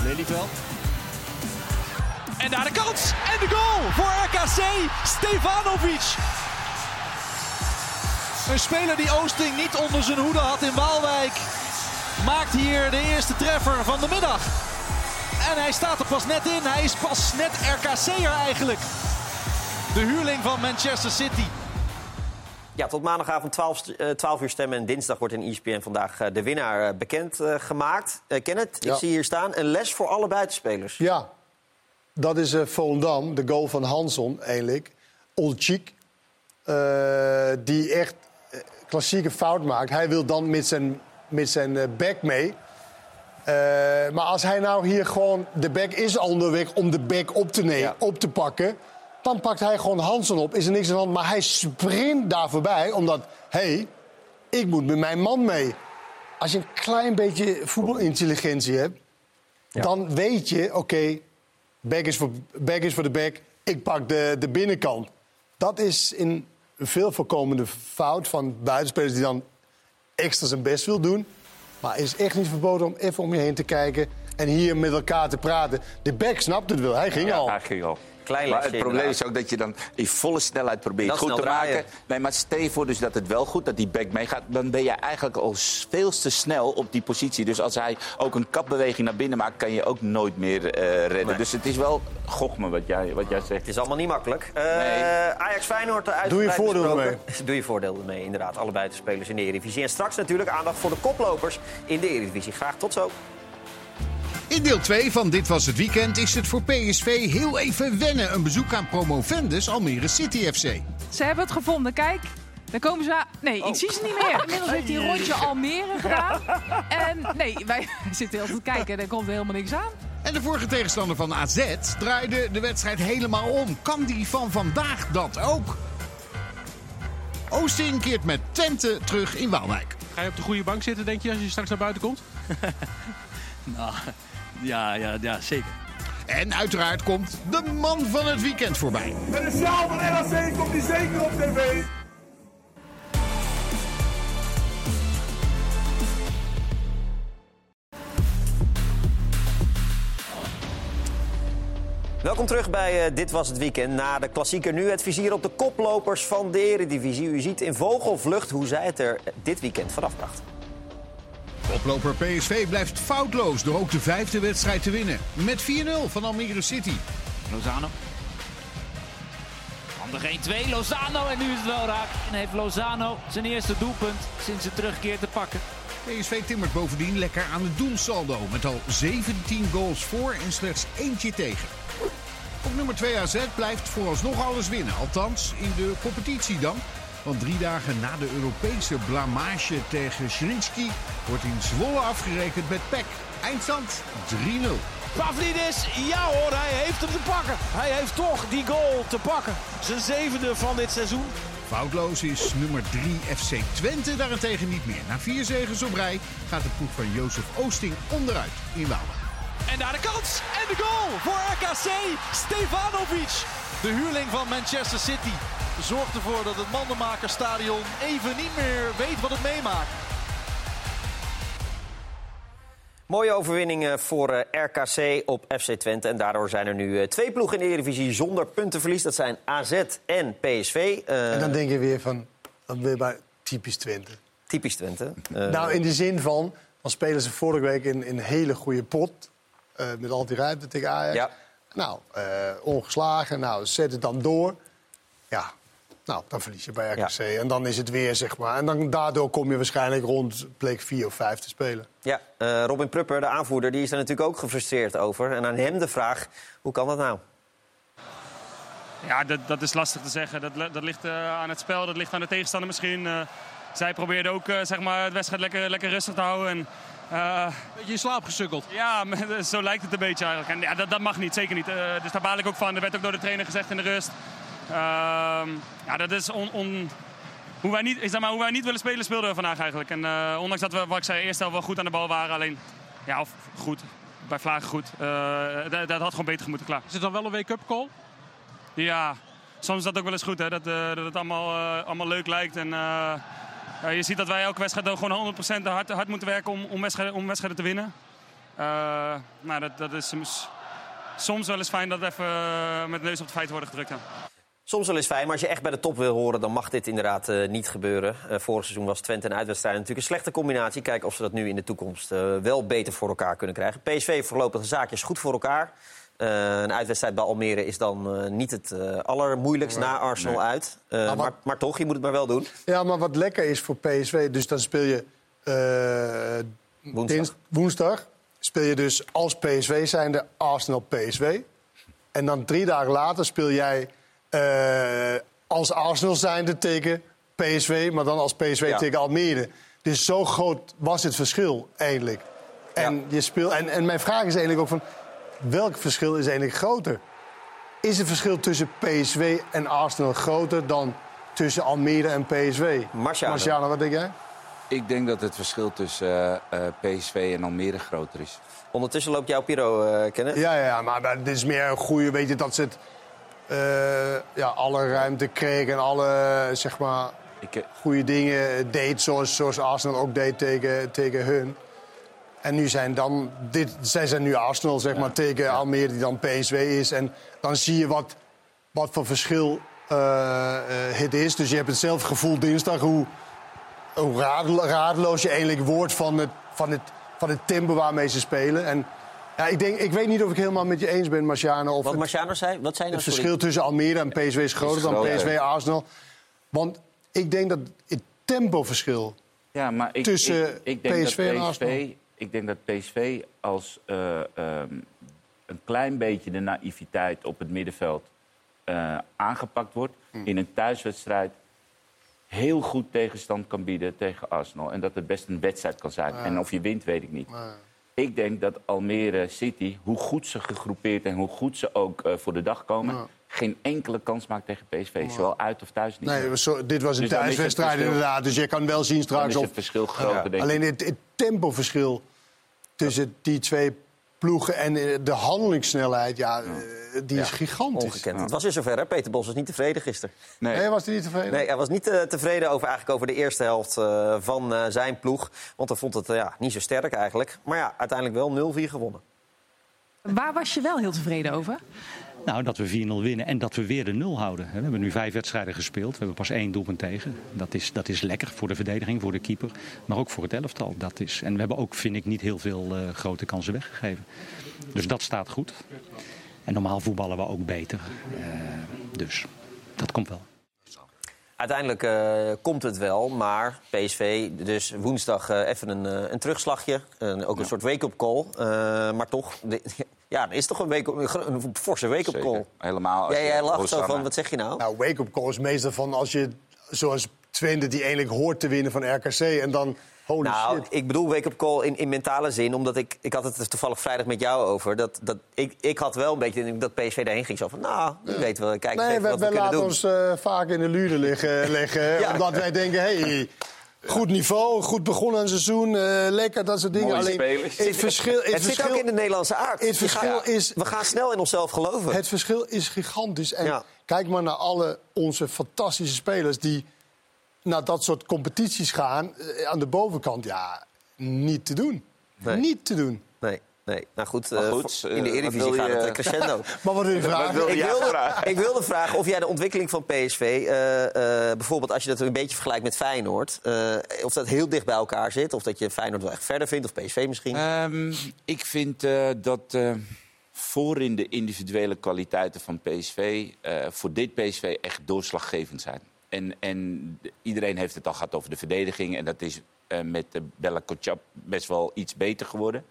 Lelyveld. En daar de kans. En de goal voor RKC. Stefanovic. Een speler die Oosting niet onder zijn hoede had in Waalwijk. Maakt hier de eerste treffer van de middag. En hij staat er pas net in. Hij is pas net RKC'er eigenlijk. De huurling van Manchester City. Ja, tot maandagavond 12, st- eh, 12 uur stemmen. En dinsdag wordt in ESPN vandaag eh, de winnaar eh, bekend gemaakt. Kenneth, Ja. ik zie hier staan. Een les voor alle buitenspelers. Ja, dat is eh Volendam, de goal van Hanson eigenlijk. Olchik, eh, die echt klassieke fout maakt. Hij wil dan met zijn, met zijn eh, back mee. Eh, maar als hij nou hier gewoon... De back is onderweg om de back op te, nemen, op te pakken... dan pakt hij gewoon Hanson op. Is er niks aan de hand. Maar hij sprint daar voorbij, omdat... hé, hey, ik moet met mijn man mee. Als je een klein beetje voetbalintelligentie hebt... dan weet je, oké, back, is voor, back is voor de back, ik pak de, de binnenkant. Dat is een veel voorkomende fout van buitenspelers die dan extra zijn best wil doen. Maar het is echt niet verboden om even om je heen te kijken en hier met elkaar te praten. De back snapt het wel, hij ging Ja, al. Hij ging al. Klein maar het probleem inderdaad. is ook dat je dan in volle snelheid probeert Dat goed snel te draaien. maken. Nee, maar stel je voor dus dat het wel goed dat die back meegaat. Dan ben je eigenlijk al veel te snel op die positie. Dus als hij ook een kapbeweging naar binnen maakt, kan je ook nooit meer eh, redden. Nee. Dus het is wel gochme wat jij, wat jij zegt. Het is allemaal niet makkelijk. Eh, Nee. Ajax Feyenoord eruit. Doe je voordeel Doe je voordeel ermee, inderdaad. Allebei de spelers in de Eredivisie. En straks natuurlijk aandacht voor de koplopers in de Eredivisie. Graag tot zo. In deel 2 van Dit Was Het Weekend is het voor PSV heel even wennen. Een bezoek aan promovendus Almere City FC. Ze hebben het gevonden. Kijk, dan komen ze... aan- Nee, ik zie ze niet meer. Inmiddels heeft hij een rondje Almere gedaan. En nee, wij zitten heel te kijken en er komt helemaal niks aan. En de vorige tegenstander van AZ draaide de wedstrijd helemaal om. Kan die van vandaag dat ook? Oosting keert met Twente terug in Waalwijk. Ga je op de goede bank zitten, denk je, als je straks naar buiten komt? Nou, ja, ja, ja, zeker. En uiteraard komt de man van het weekend voorbij. Met de sjaal van NAC komt hij zeker op tv. Welkom terug bij eh, Dit Was Het Weekend. Na de klassieker nu het vizier op de koplopers van de Eredivisie. U ziet in vogelvlucht hoe zij het er dit weekend vanaf bracht. Oploper PSV blijft foutloos door ook de vijfde wedstrijd te winnen. Met 4-0 van Almere City. Lozano. Handig 1-2, Lozano en nu is het wel raak. En heeft Lozano zijn eerste doelpunt sinds zijn terugkeer te pakken. PSV timmert bovendien lekker aan het doelsaldo. Met al 17 goals voor en slechts eentje tegen. Op nummer 2 AZ blijft vooralsnog alles winnen. Althans, in de competitie dan. Want drie dagen na de Europese blamage tegen Schrinski wordt in Zwolle afgerekend met PEC. Eindstand 3-0. Pavlidis, ja hoor, hij heeft hem te pakken. Hij heeft toch die goal te pakken. Zijn zevende van dit seizoen. Foutloos is nummer 3 FC Twente daarentegen niet meer. Na vier zegens op rij gaat de ploeg van Jozef Oosting onderuit in Waalwijk. En daar de kans. En de goal voor RKC. Stefanovic. De huurling van Manchester City. Zorgt ervoor dat het Mandenmakerstadion even niet meer weet wat het meemaakt. Mooie overwinningen voor eh, RKC op FC Twente. En daardoor zijn er nu eh, twee ploegen in de Eredivisie zonder puntenverlies. Dat zijn AZ en PSV. Eh, En dan denk je weer van, dan weer bij typisch Twente. Typisch Twente. Nou, in de zin van, dan spelen ze vorige week in, in een hele goede pot. eh, met al die ruimte tegen Ajax. Ja. Nou, eh, ongeslagen. Nou, zet het dan door. Ja, nou, dan verlies je bij RKC. En dan is het weer, zeg maar. En dan, daardoor kom je waarschijnlijk rond, bleek vier of vijf te spelen. Ja, eh, Robin Prupper, de aanvoerder, die is er natuurlijk ook gefrustreerd over. En aan hem de vraag, hoe kan dat nou? Ja, dat, dat is lastig te zeggen. Dat, dat ligt eh, aan het spel, dat ligt aan de tegenstander misschien. Eh, zij probeerden ook eh, zeg maar, de wedstrijd lekker, lekker rustig te houden. En, eh, Beetje in slaap gesukkeld. ja, maar zo lijkt het een beetje eigenlijk. En ja, dat, dat mag niet, zeker niet. Eh, dus daar baal ik ook van. Er werd ook door de trainer gezegd in de rust. Ehm, ja, dat is on, on- hoe, wij niet, zeg maar, hoe wij niet willen spelen, speelden we vandaag eigenlijk. En eh, ondanks dat we, wat ik zei, eerst wel goed aan de bal waren. Alleen, ja, of goed, bij Vlagen goed. Eh, dat, dat had gewoon beter moeten klaar. Is het dan wel een wake-up call? Ja, soms is dat ook wel eens goed, hè? Dat, eh, dat het allemaal, allemaal leuk lijkt. En, je ziet dat wij elke wedstrijd gewoon 100% hard, hard moeten werken om, om, wedstrijden, om wedstrijden te winnen. Nou, dat, dat is soms, wel eens fijn dat we even met de neus op de feiten worden gedrukt. Ja. Soms wel eens fijn, maar als je echt bij de top wil horen... dan mag dit inderdaad eh, niet gebeuren. Eh, vorig seizoen was Twente en uitwedstrijd natuurlijk een slechte combinatie. Kijken of ze dat nu in de toekomst eh, wel beter voor elkaar kunnen krijgen. PSV voorlopig de zaakjes goed voor elkaar. Een uitwedstrijd bij Almere is dan niet het allermoeilijkst na Arsenal uit. Maar- maar, maar toch, je moet het maar wel doen. Ja, maar wat lekker is voor PSV, dus dan speel je Woensdag. dins- woensdag. Speel je dus als PSV zijnde Arsenal-PSV. En dan drie dagen later speel jij als Arsenal zijnde tegen PSV, maar dan als PSV Ja. tegen Almere. Dus zo groot was het verschil eigenlijk. En, je speelt, en, en mijn vraag is eigenlijk ook van, welk verschil is eigenlijk groter? Is het verschil tussen PSV en Arsenal groter dan tussen Almere en PSV? Marciano. Marciano, wat denk jij? Ik denk dat het verschil tussen eh, eh, PSV en Almere groter is. Ondertussen loopt jouw Piro, eh kennen. Ja, ja, maar, maar dit is meer een goede, weet je, dat ze het, eh, ja, alle ruimte kregen en alle, zeg maar, Ik, eh, goede dingen deed zoals, zoals Arsenal ook deed tegen, tegen hun. En nu zijn dan, dit, zij zijn nu Arsenal, zeg maar, tegen Almere, die dan PSV is. En dan zie je wat, wat voor verschil eh, eh, het is. Dus je hebt hetzelfde gevoel dinsdag, hoe, hoe je eigenlijk wordt van het, van, het, van het tempo waarmee ze spelen. En ja, ik, denk, ik weet niet of ik helemaal met je eens ben, Marciano. Of Wat het- Marciano zei, wat zei nou? het verschil tussen Almere en PSV is groter dan. PSV Arsenal. Want ik denk dat het tempoverschil Ja, maar ik, tussen ik, ik denk PSV en dat Arsenal. PSV, ik denk dat PSV als eh, ehm, een klein beetje de naïviteit op het middenveld eh, aangepakt wordt Hm. in een thuiswedstrijd heel goed tegenstand kan bieden tegen Arsenal en dat het best een wedstrijd kan zijn. Ja. En of je wint, weet ik niet. Ik denk dat Almere City, hoe goed ze gegroepeerd en hoe goed ze ook eh, voor de dag komen, Ja. geen enkele kans maakt tegen PSV, zowel uit of thuis niet. Nee, zo- dit was een Dus dan is thuiswedstrijd inderdaad. Dus je kan wel zien Dan straks is of... het verschil groter, Ja. denk ik. Alleen het, het tempoverschil tussen die twee ploegen en eh, de handelingssnelheid, ja, eh, die is Ja, gigantisch. Ongekend. Het was weer zover, hè? Peter Bos was niet tevreden gisteren. Nee, was hij niet tevreden? Nee, hij was niet eh, tevreden over, eigenlijk over de eerste helft eh, van eh, zijn ploeg. Want hij vond het ja, niet zo sterk eigenlijk. Maar ja, uiteindelijk wel 0-4 gewonnen. Waar was je wel heel tevreden over? Nou, dat we 4-0 winnen en dat we weer de nul houden. We hebben nu vijf wedstrijden gespeeld. We hebben pas één doelpunt tegen. Dat is, dat is lekker voor de verdediging, voor de keeper. Maar ook voor het elftal. Dat is, en we hebben ook, vind ik, niet heel veel eh, grote kansen weggegeven. Dus dat staat goed. En normaal voetballen we ook beter. Eh, dus dat komt wel. Uiteindelijk eh, komt het wel, maar PSV dus woensdag even een, een terugslagje. Ook een soort wake-up call. Maar toch, de- ja, er is toch een, wake een, een forse wake-up call. Helemaal je jij lacht zo van, wat zeg je nou? Nou, wake-up call is meestal van als je, zoals Twente, die eigenlijk hoort te winnen van RKC. En dan, holy nou, shit. ik bedoel wake-up call in, in mentale zin, omdat ik, ik had het er toevallig vrijdag met jou over. Dat, dat, ik, ik had wel een beetje de indruk dat PSV daarheen ging. Zo van, nou, wie weet wel, kijk eens Nee, even wij, wat we wij kunnen laten doen. ons eh, vaak in de luren liggen. liggen Ja. Omdat wij denken, hey, goed niveau, goed begonnen aan het seizoen, eh, lekker, dat soort dingen. Mooie Alleen, spelers. het verschil, het Het zit verschil, ook in de Nederlandse aard. Het verschil is... We gaan snel in onszelf geloven. Het verschil is gigantisch. En Ja. kijk maar naar alle onze fantastische spelers die naar dat soort competities gaan. eh, aan de bovenkant, ja, niet te doen. Nee. Niet te doen. Nee. Nou goed, Maar eh, goed, eh, in de wat Eredivisie gaat je- het eh, crescendo. Maar wat wil je Wat vragen? wil je ik, wilde, vragen? ik wilde vragen of jij de ontwikkeling van PSV, eh, eh, bijvoorbeeld als je dat een beetje vergelijkt met Feyenoord, eh, of dat heel dicht bij elkaar zit, of dat je Feyenoord wel echt verder vindt, of PSV misschien. Ehm, ik vind eh, dat eh, voor in de individuele kwaliteiten van PSV... eh, voor dit PSV echt doorslaggevend zijn. En, en de- iedereen heeft het al gehad over de verdediging. En dat is eh, met de Bella Kotjap best wel iets beter geworden.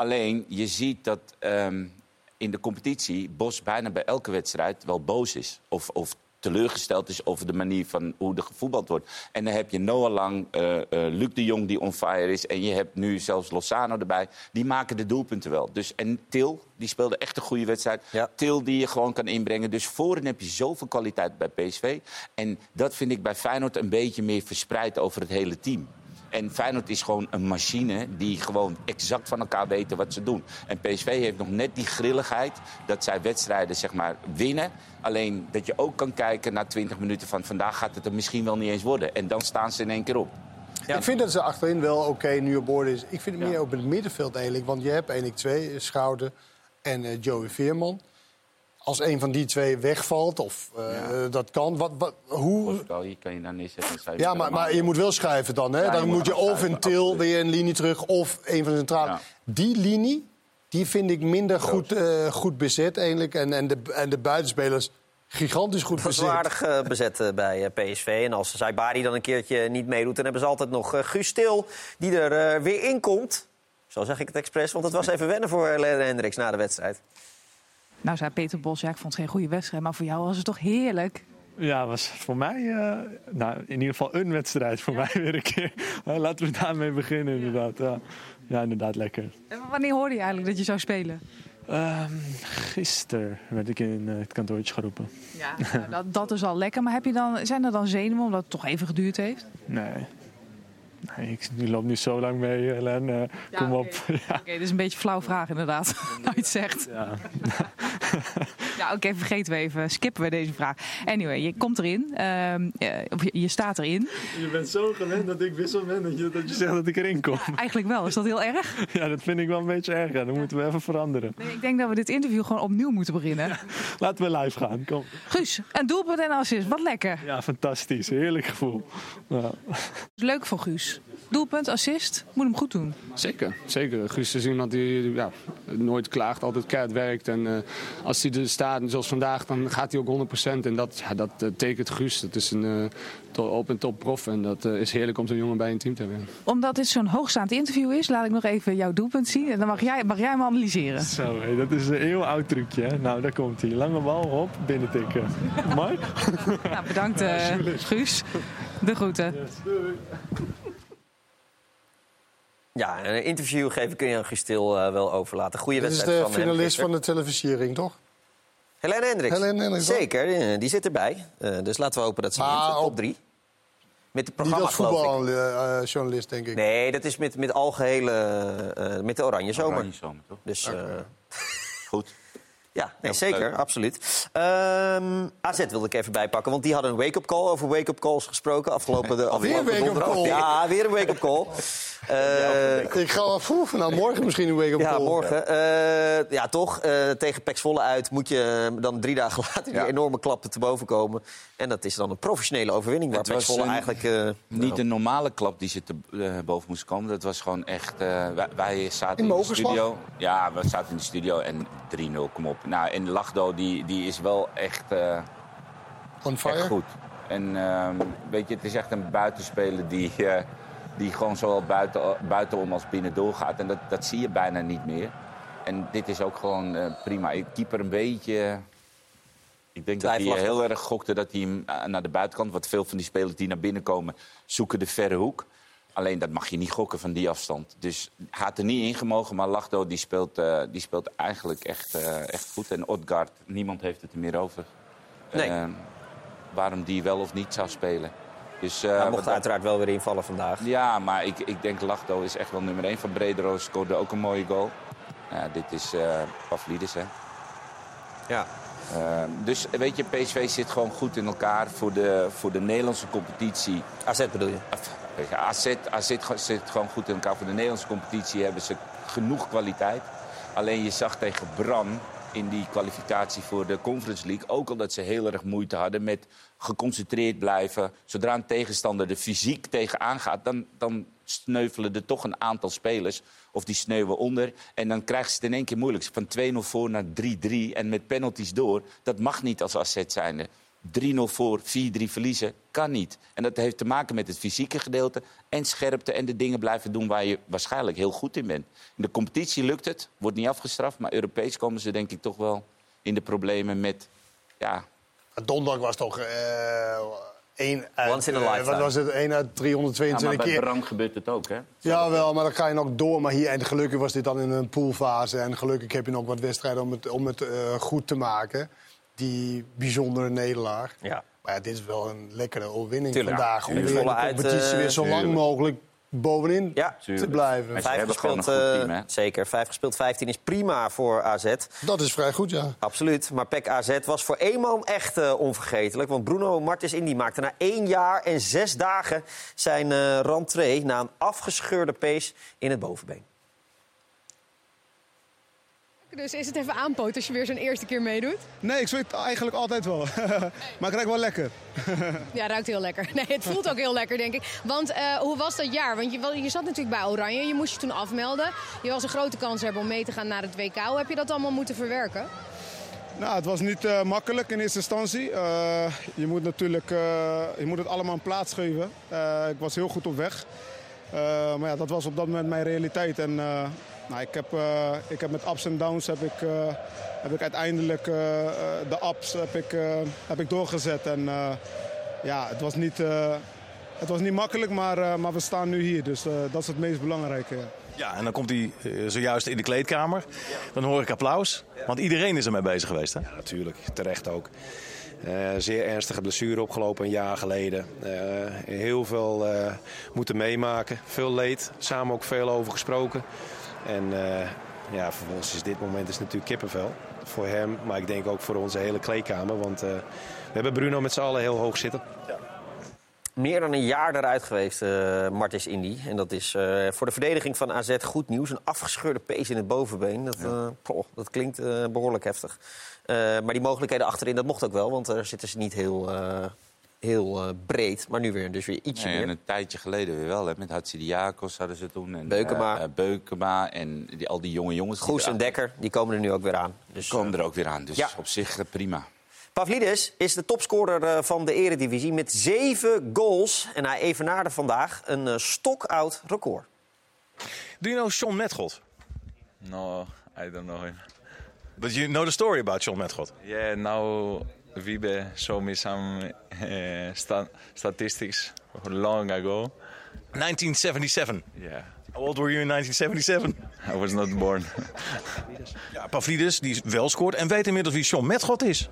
Alleen, je ziet dat ehm, in de competitie Bos bijna bij elke wedstrijd wel boos is. Of, of teleurgesteld is over de manier van hoe er gevoetbald wordt. En dan heb je Noah Lang, eh, Luc de Jong die on fire is... en je hebt nu zelfs Lozano erbij. Die maken de doelpunten wel. Dus, en Til, die speelde echt een goede wedstrijd. Til die je gewoon kan inbrengen. Dus voorin heb je zoveel kwaliteit bij PSV. En dat vind ik bij Feyenoord een beetje meer verspreid over het hele team. En Feyenoord is gewoon een machine die gewoon exact van elkaar weten wat ze doen. En PSV heeft nog net die grilligheid dat zij wedstrijden zeg maar, winnen. Alleen dat je ook kan kijken na 20 minuten van vandaag gaat het er misschien wel niet eens worden. En dan staan ze in één keer op. Ik vind dat ze achterin wel oké nu op orde is. Ik vind het meer op het middenveld eigenlijk. Want je hebt 1 2 Schouten en eh, Joey Veerman. Als een van die twee wegvalt, of eh, dat kan, wat, wat, hoe... Hier kan je dan neerzetten. en sta je Ja, maar, maar je moet wel schuiven dan. Hè? Ja, dan moet moet je of schuiven, een til weer een linie terug, of een van de centrale. Die linie, die vind ik minder goed, eh, goed bezet eigenlijk. En, en, de, en de buitenspelers gigantisch goed bezet. wel aardig eh, bezet bij PSV. En als Saibari dan een keertje niet meedoet... dan hebben ze altijd nog Guus Til, die er weer in komt. Zo zeg ik het expres, want het was even wennen voor Lennart Hendricks na de wedstrijd. Nou, zei Peter Bos, ja, ik vond het geen goede wedstrijd. Maar voor jou was het toch heerlijk? Ja, was voor mij eh, nou, in ieder geval een wedstrijd. Voor mij weer een keer. Eh, laten we daarmee beginnen, inderdaad. Ja, ja inderdaad, lekker. En wanneer hoorde je eigenlijk dat je zou spelen? Ehm gisteren werd ik in eh, het kantoortje geroepen. Ja, nou, dat, dat is al lekker. Maar heb je dan, zijn er dan zenuwen omdat het toch even geduurd heeft? Nee. Nee ik, je loopt nu zo lang mee, Helen. Eh, kom oké. op. ja. Oké, dit is een beetje een flauw vraag inderdaad. nou, je het zegt. Ja. Ja, oké, vergeten we even. Skippen we deze vraag. Anyway, je komt erin. ehm, eh, of je, je staat erin. Je bent zo gewend dat ik wissel ben dat je, dat je zegt dat ik erin kom. Eigenlijk wel. Is dat heel erg? Ja, dat vind ik wel een beetje erg. Ja. Dat moeten we even veranderen. Nee, ik denk dat we dit interview gewoon opnieuw moeten beginnen. Laten we live gaan. Kom. Guus, een doelpunt en assist. Wat lekker. Ja, fantastisch. Heerlijk gevoel. Ja. Leuk voor Guus. Doelpunt, assist. Moet hem goed doen. Zeker, zeker. Guus is iemand die ja, nooit klaagt, altijd keihard werkt. En eh, als hij er staat, zoals vandaag, dan gaat hij ook 100%. En dat, ja, dat eh, tekent Guus. Dat is een eh, to- op en top prof. En dat is heerlijk om zo'n jongen bij een team te hebben. Omdat dit zo'n hoogstaand interview is, laat ik nog even jouw doelpunt zien. En dan mag jij, mag jij hem analyseren. Zo, dat is een heel oud trucje. Hè? Nou, daar komt hij. Lange bal, hop, binnentikken. Mooi? Nou, bedankt eh, Guus. De groeten. Ja, een interview geven kun je aan Gustil eh, wel overlaten. Goede Dit is wedstrijd de van finalist van de televisiering, toch? Helene Hendricks. Helene Hendricks? Zeker, eh, die zit erbij. Eh, dus laten we hopen dat ze Maar in de top op- 3. Met het Niet programma, als geloof ik. voetbaljournalist, denk ik. Nee, dat is met, met algehele... eh, met de Oranje Zomer. Oranje Zomer, toch? Dus, eh, Goed. Ja, nee, zeker, leuk. absoluut. Ehm, AZ wilde ik even bijpakken, want die hadden een wake-up call. Over wake-up calls gesproken afgelopen, de, Alweer afgelopen een wake-up donderdag. call? Ja, weer een wake-up call. Eh, ik ga poeh, nou, morgen misschien een week op ja, morgen. Eh, ja, toch. eh, tegen Pek Zwolle uit moet je dan drie dagen later die enorme klappen te boven komen. En dat is dan een professionele overwinning waar Het Pek was Zwolle een- eigenlijk... eh, Niet een normale klap die ze te eh, boven moest komen. Dat was gewoon echt... eh, wij, wij zaten In in, de studio. Ja, we zaten in de studio en 3-0, kom op. Nou, en Lachdo, die, die is wel echt, eh, On fire? echt goed. En ehm, weet je, het is echt een buitenspeler die, eh, die gewoon zowel buiten, buitenom als binnen doorgaat. En dat, dat zie je bijna niet meer. En dit is ook gewoon eh, prima. Ik keeper een beetje... Ik denk dat hij heel erg gokte dat hij hem eh, naar de buitenkant... want veel van die spelers die naar binnen komen zoeken de verre hoek. Alleen dat mag je niet gokken van die afstand. Dus hij had er niet in gemogen, maar Lachdo die speelt, eh, die speelt eigenlijk echt, echt goed. En Odgaard, niemand heeft het er meer over. Nee. Waarom die wel of niet zou spelen. Dus, eh, mocht dat- uiteraard wel weer invallen vandaag. ja, maar ik, ik denk Lachdo is echt wel nummer 1. Van Brederoos scoorde ook een mooie goal. Ja, dit is eh Pavlidis, hè. Ja. Eh, dus weet je, PSV zit gewoon goed in elkaar voor de, voor de Nederlandse competitie. AZ bedoel je? AZ, AZ ge- zit gewoon goed in elkaar. Voor de Nederlandse competitie hebben ze genoeg kwaliteit. Alleen je zag tegen Bram in die kwalificatie voor de Conference League... ook al dat ze heel erg moeite hadden met geconcentreerd blijven. Zodra een tegenstander er fysiek tegenaan gaat... dan, dan sneuvelen er toch een aantal spelers. Of die sneeuwen onder. En dan krijgen ze het in één keer moeilijk. Van 2-0 voor naar 3-3 en met penalties door. Dat mag niet als AZ zijnde. 3-0 voor, 4-3 verliezen, kan niet. En dat heeft te maken met het fysieke gedeelte en scherpte... en de dingen blijven doen waar je waarschijnlijk heel goed in bent. In de competitie lukt het, wordt niet afgestraft... maar Europees komen ze denk ik toch wel in de problemen met... Ja, Donderdag was toch eh uit, Once in a eh, lifetime. wat was het, één uit ja 322 maar bij keer. Bram gebeurt het ook, hè? Jawel, maar dan ga je nog door. Maar hier, en gelukkig was dit dan in een poolfase. En gelukkig heb je nog wat wedstrijden om het, om het eh, goed te maken. Die bijzondere nederlaag. Ja. Maar ja, dit is wel een lekkere overwinning Tuurlijk. vandaag. Om weer in de volle uit, competitie eh, weer zo lang tuurlijk. mogelijk bovenin Ja, te blijven. Vijf gespeeld, een goed eh, team, hè? zeker. Vijf gespeeld, 15 is prima voor AZ. Dat is vrij goed, ja. Absoluut. Maar PEC AZ was voor eenmaal echt eh, onvergetelijk. Want Bruno Martens Indy maakte na één jaar en zes dagen zijn eh rentree... na een afgescheurde pees in het bovenbeen. Dus is het even aanpoot als je weer zo'n eerste keer meedoet? Nee, ik zweet eigenlijk altijd wel. maar ik ruik wel lekker. Ja, ruikt heel lekker. Nee, het voelt ook heel lekker, denk ik. Want eh, hoe was dat jaar? Want je, je zat natuurlijk bij Oranje. Je moest je toen afmelden. Je was een grote kans hebben om mee te gaan naar het WK. Hoe heb je dat allemaal moeten verwerken? Nou, het was niet eh, makkelijk in eerste instantie. Eh, je moet natuurlijk je moet het allemaal een plaats geven. Ik was heel goed op weg. Maar ja, dat was op dat moment mijn realiteit. En nou, ik, heb, eh, ik heb met ups en downs heb ik, eh, heb ik uiteindelijk eh, de ups heb ik, eh, heb ik doorgezet. En eh, ja, het was niet, eh, het was niet makkelijk, maar, eh, maar we staan nu hier. Dus eh, dat is het meest belangrijke. ja. Ja, en dan komt hij zojuist in de kleedkamer. Dan hoor ik applaus. Want iedereen is ermee bezig geweest, hè? Ja, natuurlijk. Terecht ook. Eh, zeer ernstige blessure opgelopen een jaar geleden. Eh, heel veel eh, moeten meemaken. Veel leed. Samen ook veel over gesproken. En eh, ja, vervolgens is dit moment is natuurlijk kippenvel. voor hem, maar ik denk ook voor onze hele kleedkamer. Want eh, we hebben Bruno met z'n allen heel hoog zitten. Meer dan een jaar eruit geweest, eh Martis Indy. En dat is voor de verdediging van AZ goed nieuws. Een afgescheurde pees in het bovenbeen. Dat, poh, dat klinkt eh, behoorlijk heftig. Maar die mogelijkheden achterin, dat mocht ook wel. Want daar zitten ze niet heel, heel eh, breed. Maar nu weer, dus weer ietsje Nee, meer. en een tijdje geleden weer wel. Hè. Met Hatsidiakos hadden ze toen. En, Beukema. eh, eh, Beukema en die, al die jonge jongens. die Goes en Dekker, die komen er nu ook weer aan. Dus, komen er ook weer aan. Dus Ja. op zich prima. Pavlidis is de topscorer eh, van de eredivisie met zeven goals. En hij evenaarde vandaag een eh, stokoud record. Do you know Sean Metgod? No, I don't know him. But you know the story about Sean Metgod? Yeah, now Vibe showed me some uh, sta- statistics long ago. 1977. Yeah, How old were you in 1977? I was not born. Ja, Pavlidis, die wel scoort en weet inmiddels wie Sean Metgod is.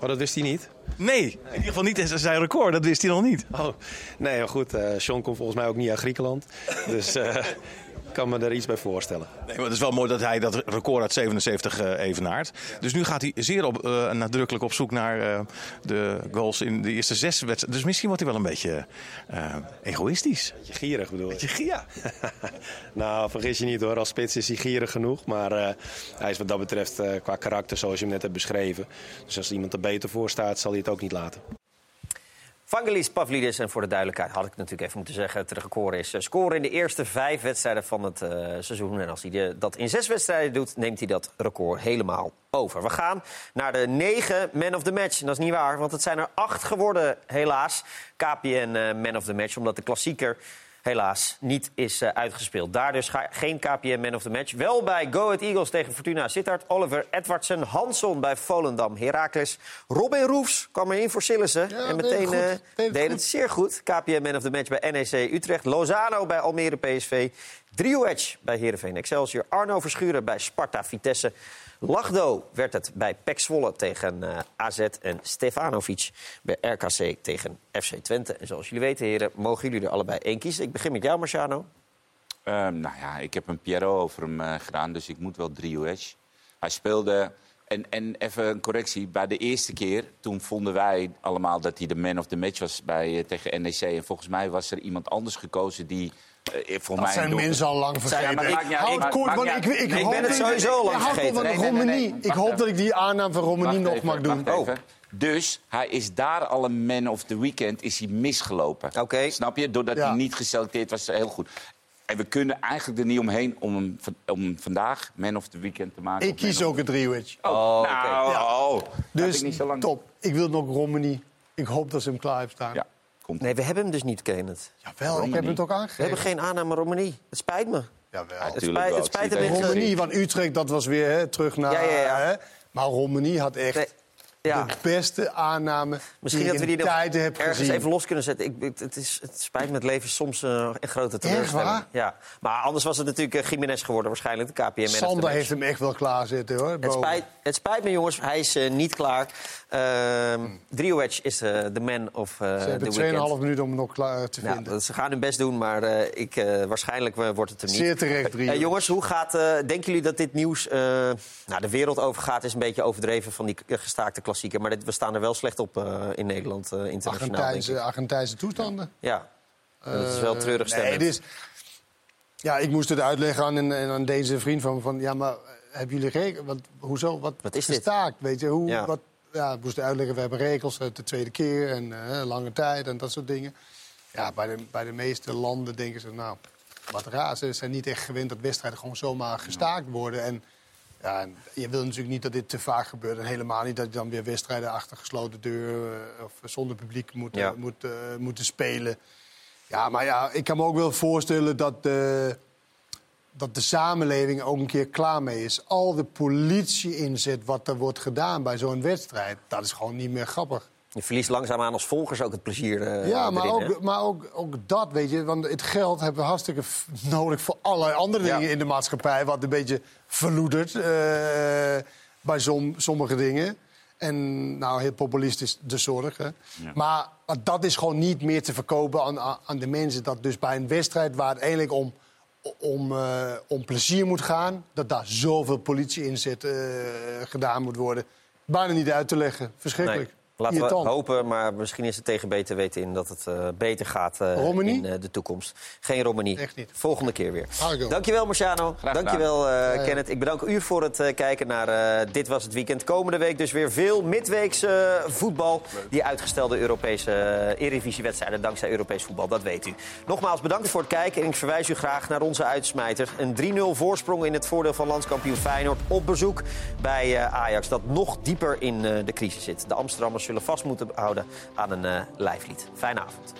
Oh, dat wist hij niet? Nee, in ieder geval niet in zijn record. Dat wist hij nog niet. Oh, nee, maar goed. eh Sean komt volgens mij ook niet uit Griekenland. Dus eh, kan me er iets bij voorstellen. Nee, maar het is wel mooi dat hij dat record uit 77 eh, evenaart. Dus nu gaat hij zeer op, eh, nadrukkelijk op zoek naar eh, de goals in de eerste zes wedstrijden. Dus misschien wordt hij wel een beetje egoïstisch. Beetje gierig bedoel ik. Beetje ja. nou, vergis je niet hoor. Als spits is hij gierig genoeg. Maar hij is wat dat betreft qua karakter zoals je hem net hebt beschreven. Dus als iemand er beter voor staat, zal hij het ook niet laten. Vangelis Pavlidis, en voor de duidelijkheid had ik natuurlijk even moeten zeggen... record is eh, scoren in de eerste vijf wedstrijden van het eh, seizoen. En als hij dat in zes wedstrijden doet, neemt hij dat record helemaal over. We gaan naar de negen man of the match. En dat is niet waar, want het zijn er acht geworden, helaas. KPN eh, man of the match, omdat de klassieker helaas niet is eh, uitgespeeld. Daar dus geen KPN man of the match. Wel bij Go Ahead Eagles tegen Fortuna Sittard. Oliver Edwardsen, Hansson bij Volendam Heracles. Robin Roefs kwam erin voor Sillissen. Ja, en meteen eh, Deed het deed het zeer goed. KPN man of the match bij NEC Utrecht. Lozano bij Almere PSV. Driehoedge bij Heerenveen Excelsior. Arno Verschuren bij Sparta Vitesse. Lachdo werd het bij PEC Zwolle tegen eh, AZ. En Stefanovic bij RKC tegen FC Twente. En zoals jullie weten, heren, mogen jullie er allebei één kiezen. Ik begin met jou, Marciano. Ehm, nou ja, ik heb een Piero over hem eh, gedaan, dus ik moet wel drie Edge. Hij speelde, en, en even een correctie, bij de eerste keer... toen vonden wij allemaal dat hij de man of the match was bij, eh, tegen NEC. En volgens mij was er iemand anders gekozen die... eh, voor Dat mij zijn mensen al lang vergeten. Ja. Houd kort, want ik, ik, ben het sowieso lang vergeten. van de Nee. Ik hoop dat ik die aanname van Romani nog mag doen. wacht even. Dus hij is daar al een man of the weekend is hij misgelopen. Oké. Snap je? Doordat Ja. hij niet geselecteerd was, heel goed. En we kunnen eigenlijk er niet omheen om hem, om vandaag man of the weekend te maken. Ik kies ook een driehoedge. Oh, nou, Ja. oh. Dat heb Dus ik niet zo lang. top. Ik wil nog Romani. Ik hoop dat ze hem klaar hebben staan. Ja, komt. Nee, we hebben hem dus niet, Kenneth. Jawel, ik heb hem toch We aangegeven. hebben geen aanname Romani. Het spijt me. Jawel. Het tuurlijk spijt, wel. het spijt het mensen. Romani van Utrecht, dat was weer hè, terug naar... Ja, ja, ja. Hè? Maar Romani had echt Nee, Ja. de beste aanname Misschien die dat we die nog tijden heb ergens gezien. even los kunnen zetten. Ik, het, is, het spijt me, het leven is soms eh, een grote teleurstelling. waar? Ja. Maar anders was het natuurlijk uh, Jiménez geworden, waarschijnlijk, de KPM. Sander heeft hem echt wel klaar zitten, hoor. Het spijt, het spijt me, jongens. Hij is eh, niet klaar. Driehoedge is eh, de man of eh Ze hebben 2,5 weekend. minuten om hem nog klaar te vinden. ze gaan hun best doen, maar eh, ik, eh, waarschijnlijk eh, wordt het hem niet. Zeer terecht, Eh, Driehoedge. jongens, hoe gaat, eh, denken jullie dat dit nieuws eh, nou, de wereld overgaat? Is een beetje overdreven van die gestaakte klassieker. Maar dit, we staan er wel slecht op eh, in Nederland, eh, internationaal. Argentijnse, toestanden. Ja, dat is wel Eh, treurig nee, stemmend. het is- Ja, ik moest het uitleggen aan, een- aan deze vriend van, van... Ja, maar eh, hebben jullie regels? Wat, hoezo? Wat, Wat is dit? gestaakt? Weet je, hoe, Ja. wat, ja, ik moest uitleggen, we hebben regels, eh, de tweede keer en eh, lange tijd en dat soort dingen. Ja, bij de, bij de meeste landen denken ze, nou, wat raar. Ze zijn niet echt gewend dat wedstrijden gewoon zomaar gestaakt worden. En ja, je wil natuurlijk niet dat dit te vaak gebeurt. En helemaal niet dat je dan weer wedstrijden achter gesloten deur eh, of zonder publiek moet, Ja. moet, eh, moeten spelen. Ja, maar ja, ik kan me ook wel voorstellen dat de, dat de samenleving ook een keer klaar mee is. Al de politie inzet wat er wordt gedaan bij zo'n wedstrijd, dat is gewoon niet meer grappig. Je verliest langzaamaan als volgers ook het plezier eh, ja, maar, erin, ook, maar ook, ook dat, weet je. Want het geld hebben we hartstikke nodig voor allerlei andere Ja. dingen in de maatschappij. Wat een beetje verloedert eh, bij som- sommige dingen. En nou, heel populistisch de zorg. Hè. Maar dat is gewoon niet meer te verkopen aan, aan de mensen. Dat dus bij een wedstrijd waar het eigenlijk om om, eh, om plezier moet gaan, dat daar zoveel politie in zit, eh, gedaan moet worden. Bijna niet uit te leggen. Verschrikkelijk. Nee. Laten we hopen, maar misschien is het tegen beter weten in dat het eh, beter gaat eh, in eh, de toekomst. Geen Romani. Echt niet. Volgende keer weer. Argo. Dankjewel, Marciano. Dankjewel, eh ja. Kenneth. Ik bedank u voor het eh, kijken naar eh, Dit Was Het Weekend. Komende week dus weer veel midweekse voetbal. Die uitgestelde Europese uh, Eredivisie-wedstrijden dankzij Europees voetbal, dat weet u. Nogmaals bedankt voor het kijken en ik verwijs u graag naar onze uitsmijter. Een 3-0 voorsprong in het voordeel van landskampioen Feyenoord op bezoek bij eh, Ajax. Dat nog dieper in eh, de crisis zit. De Amsterdammers zullen vast moeten houden aan een eh, lijflied. Fijne avond.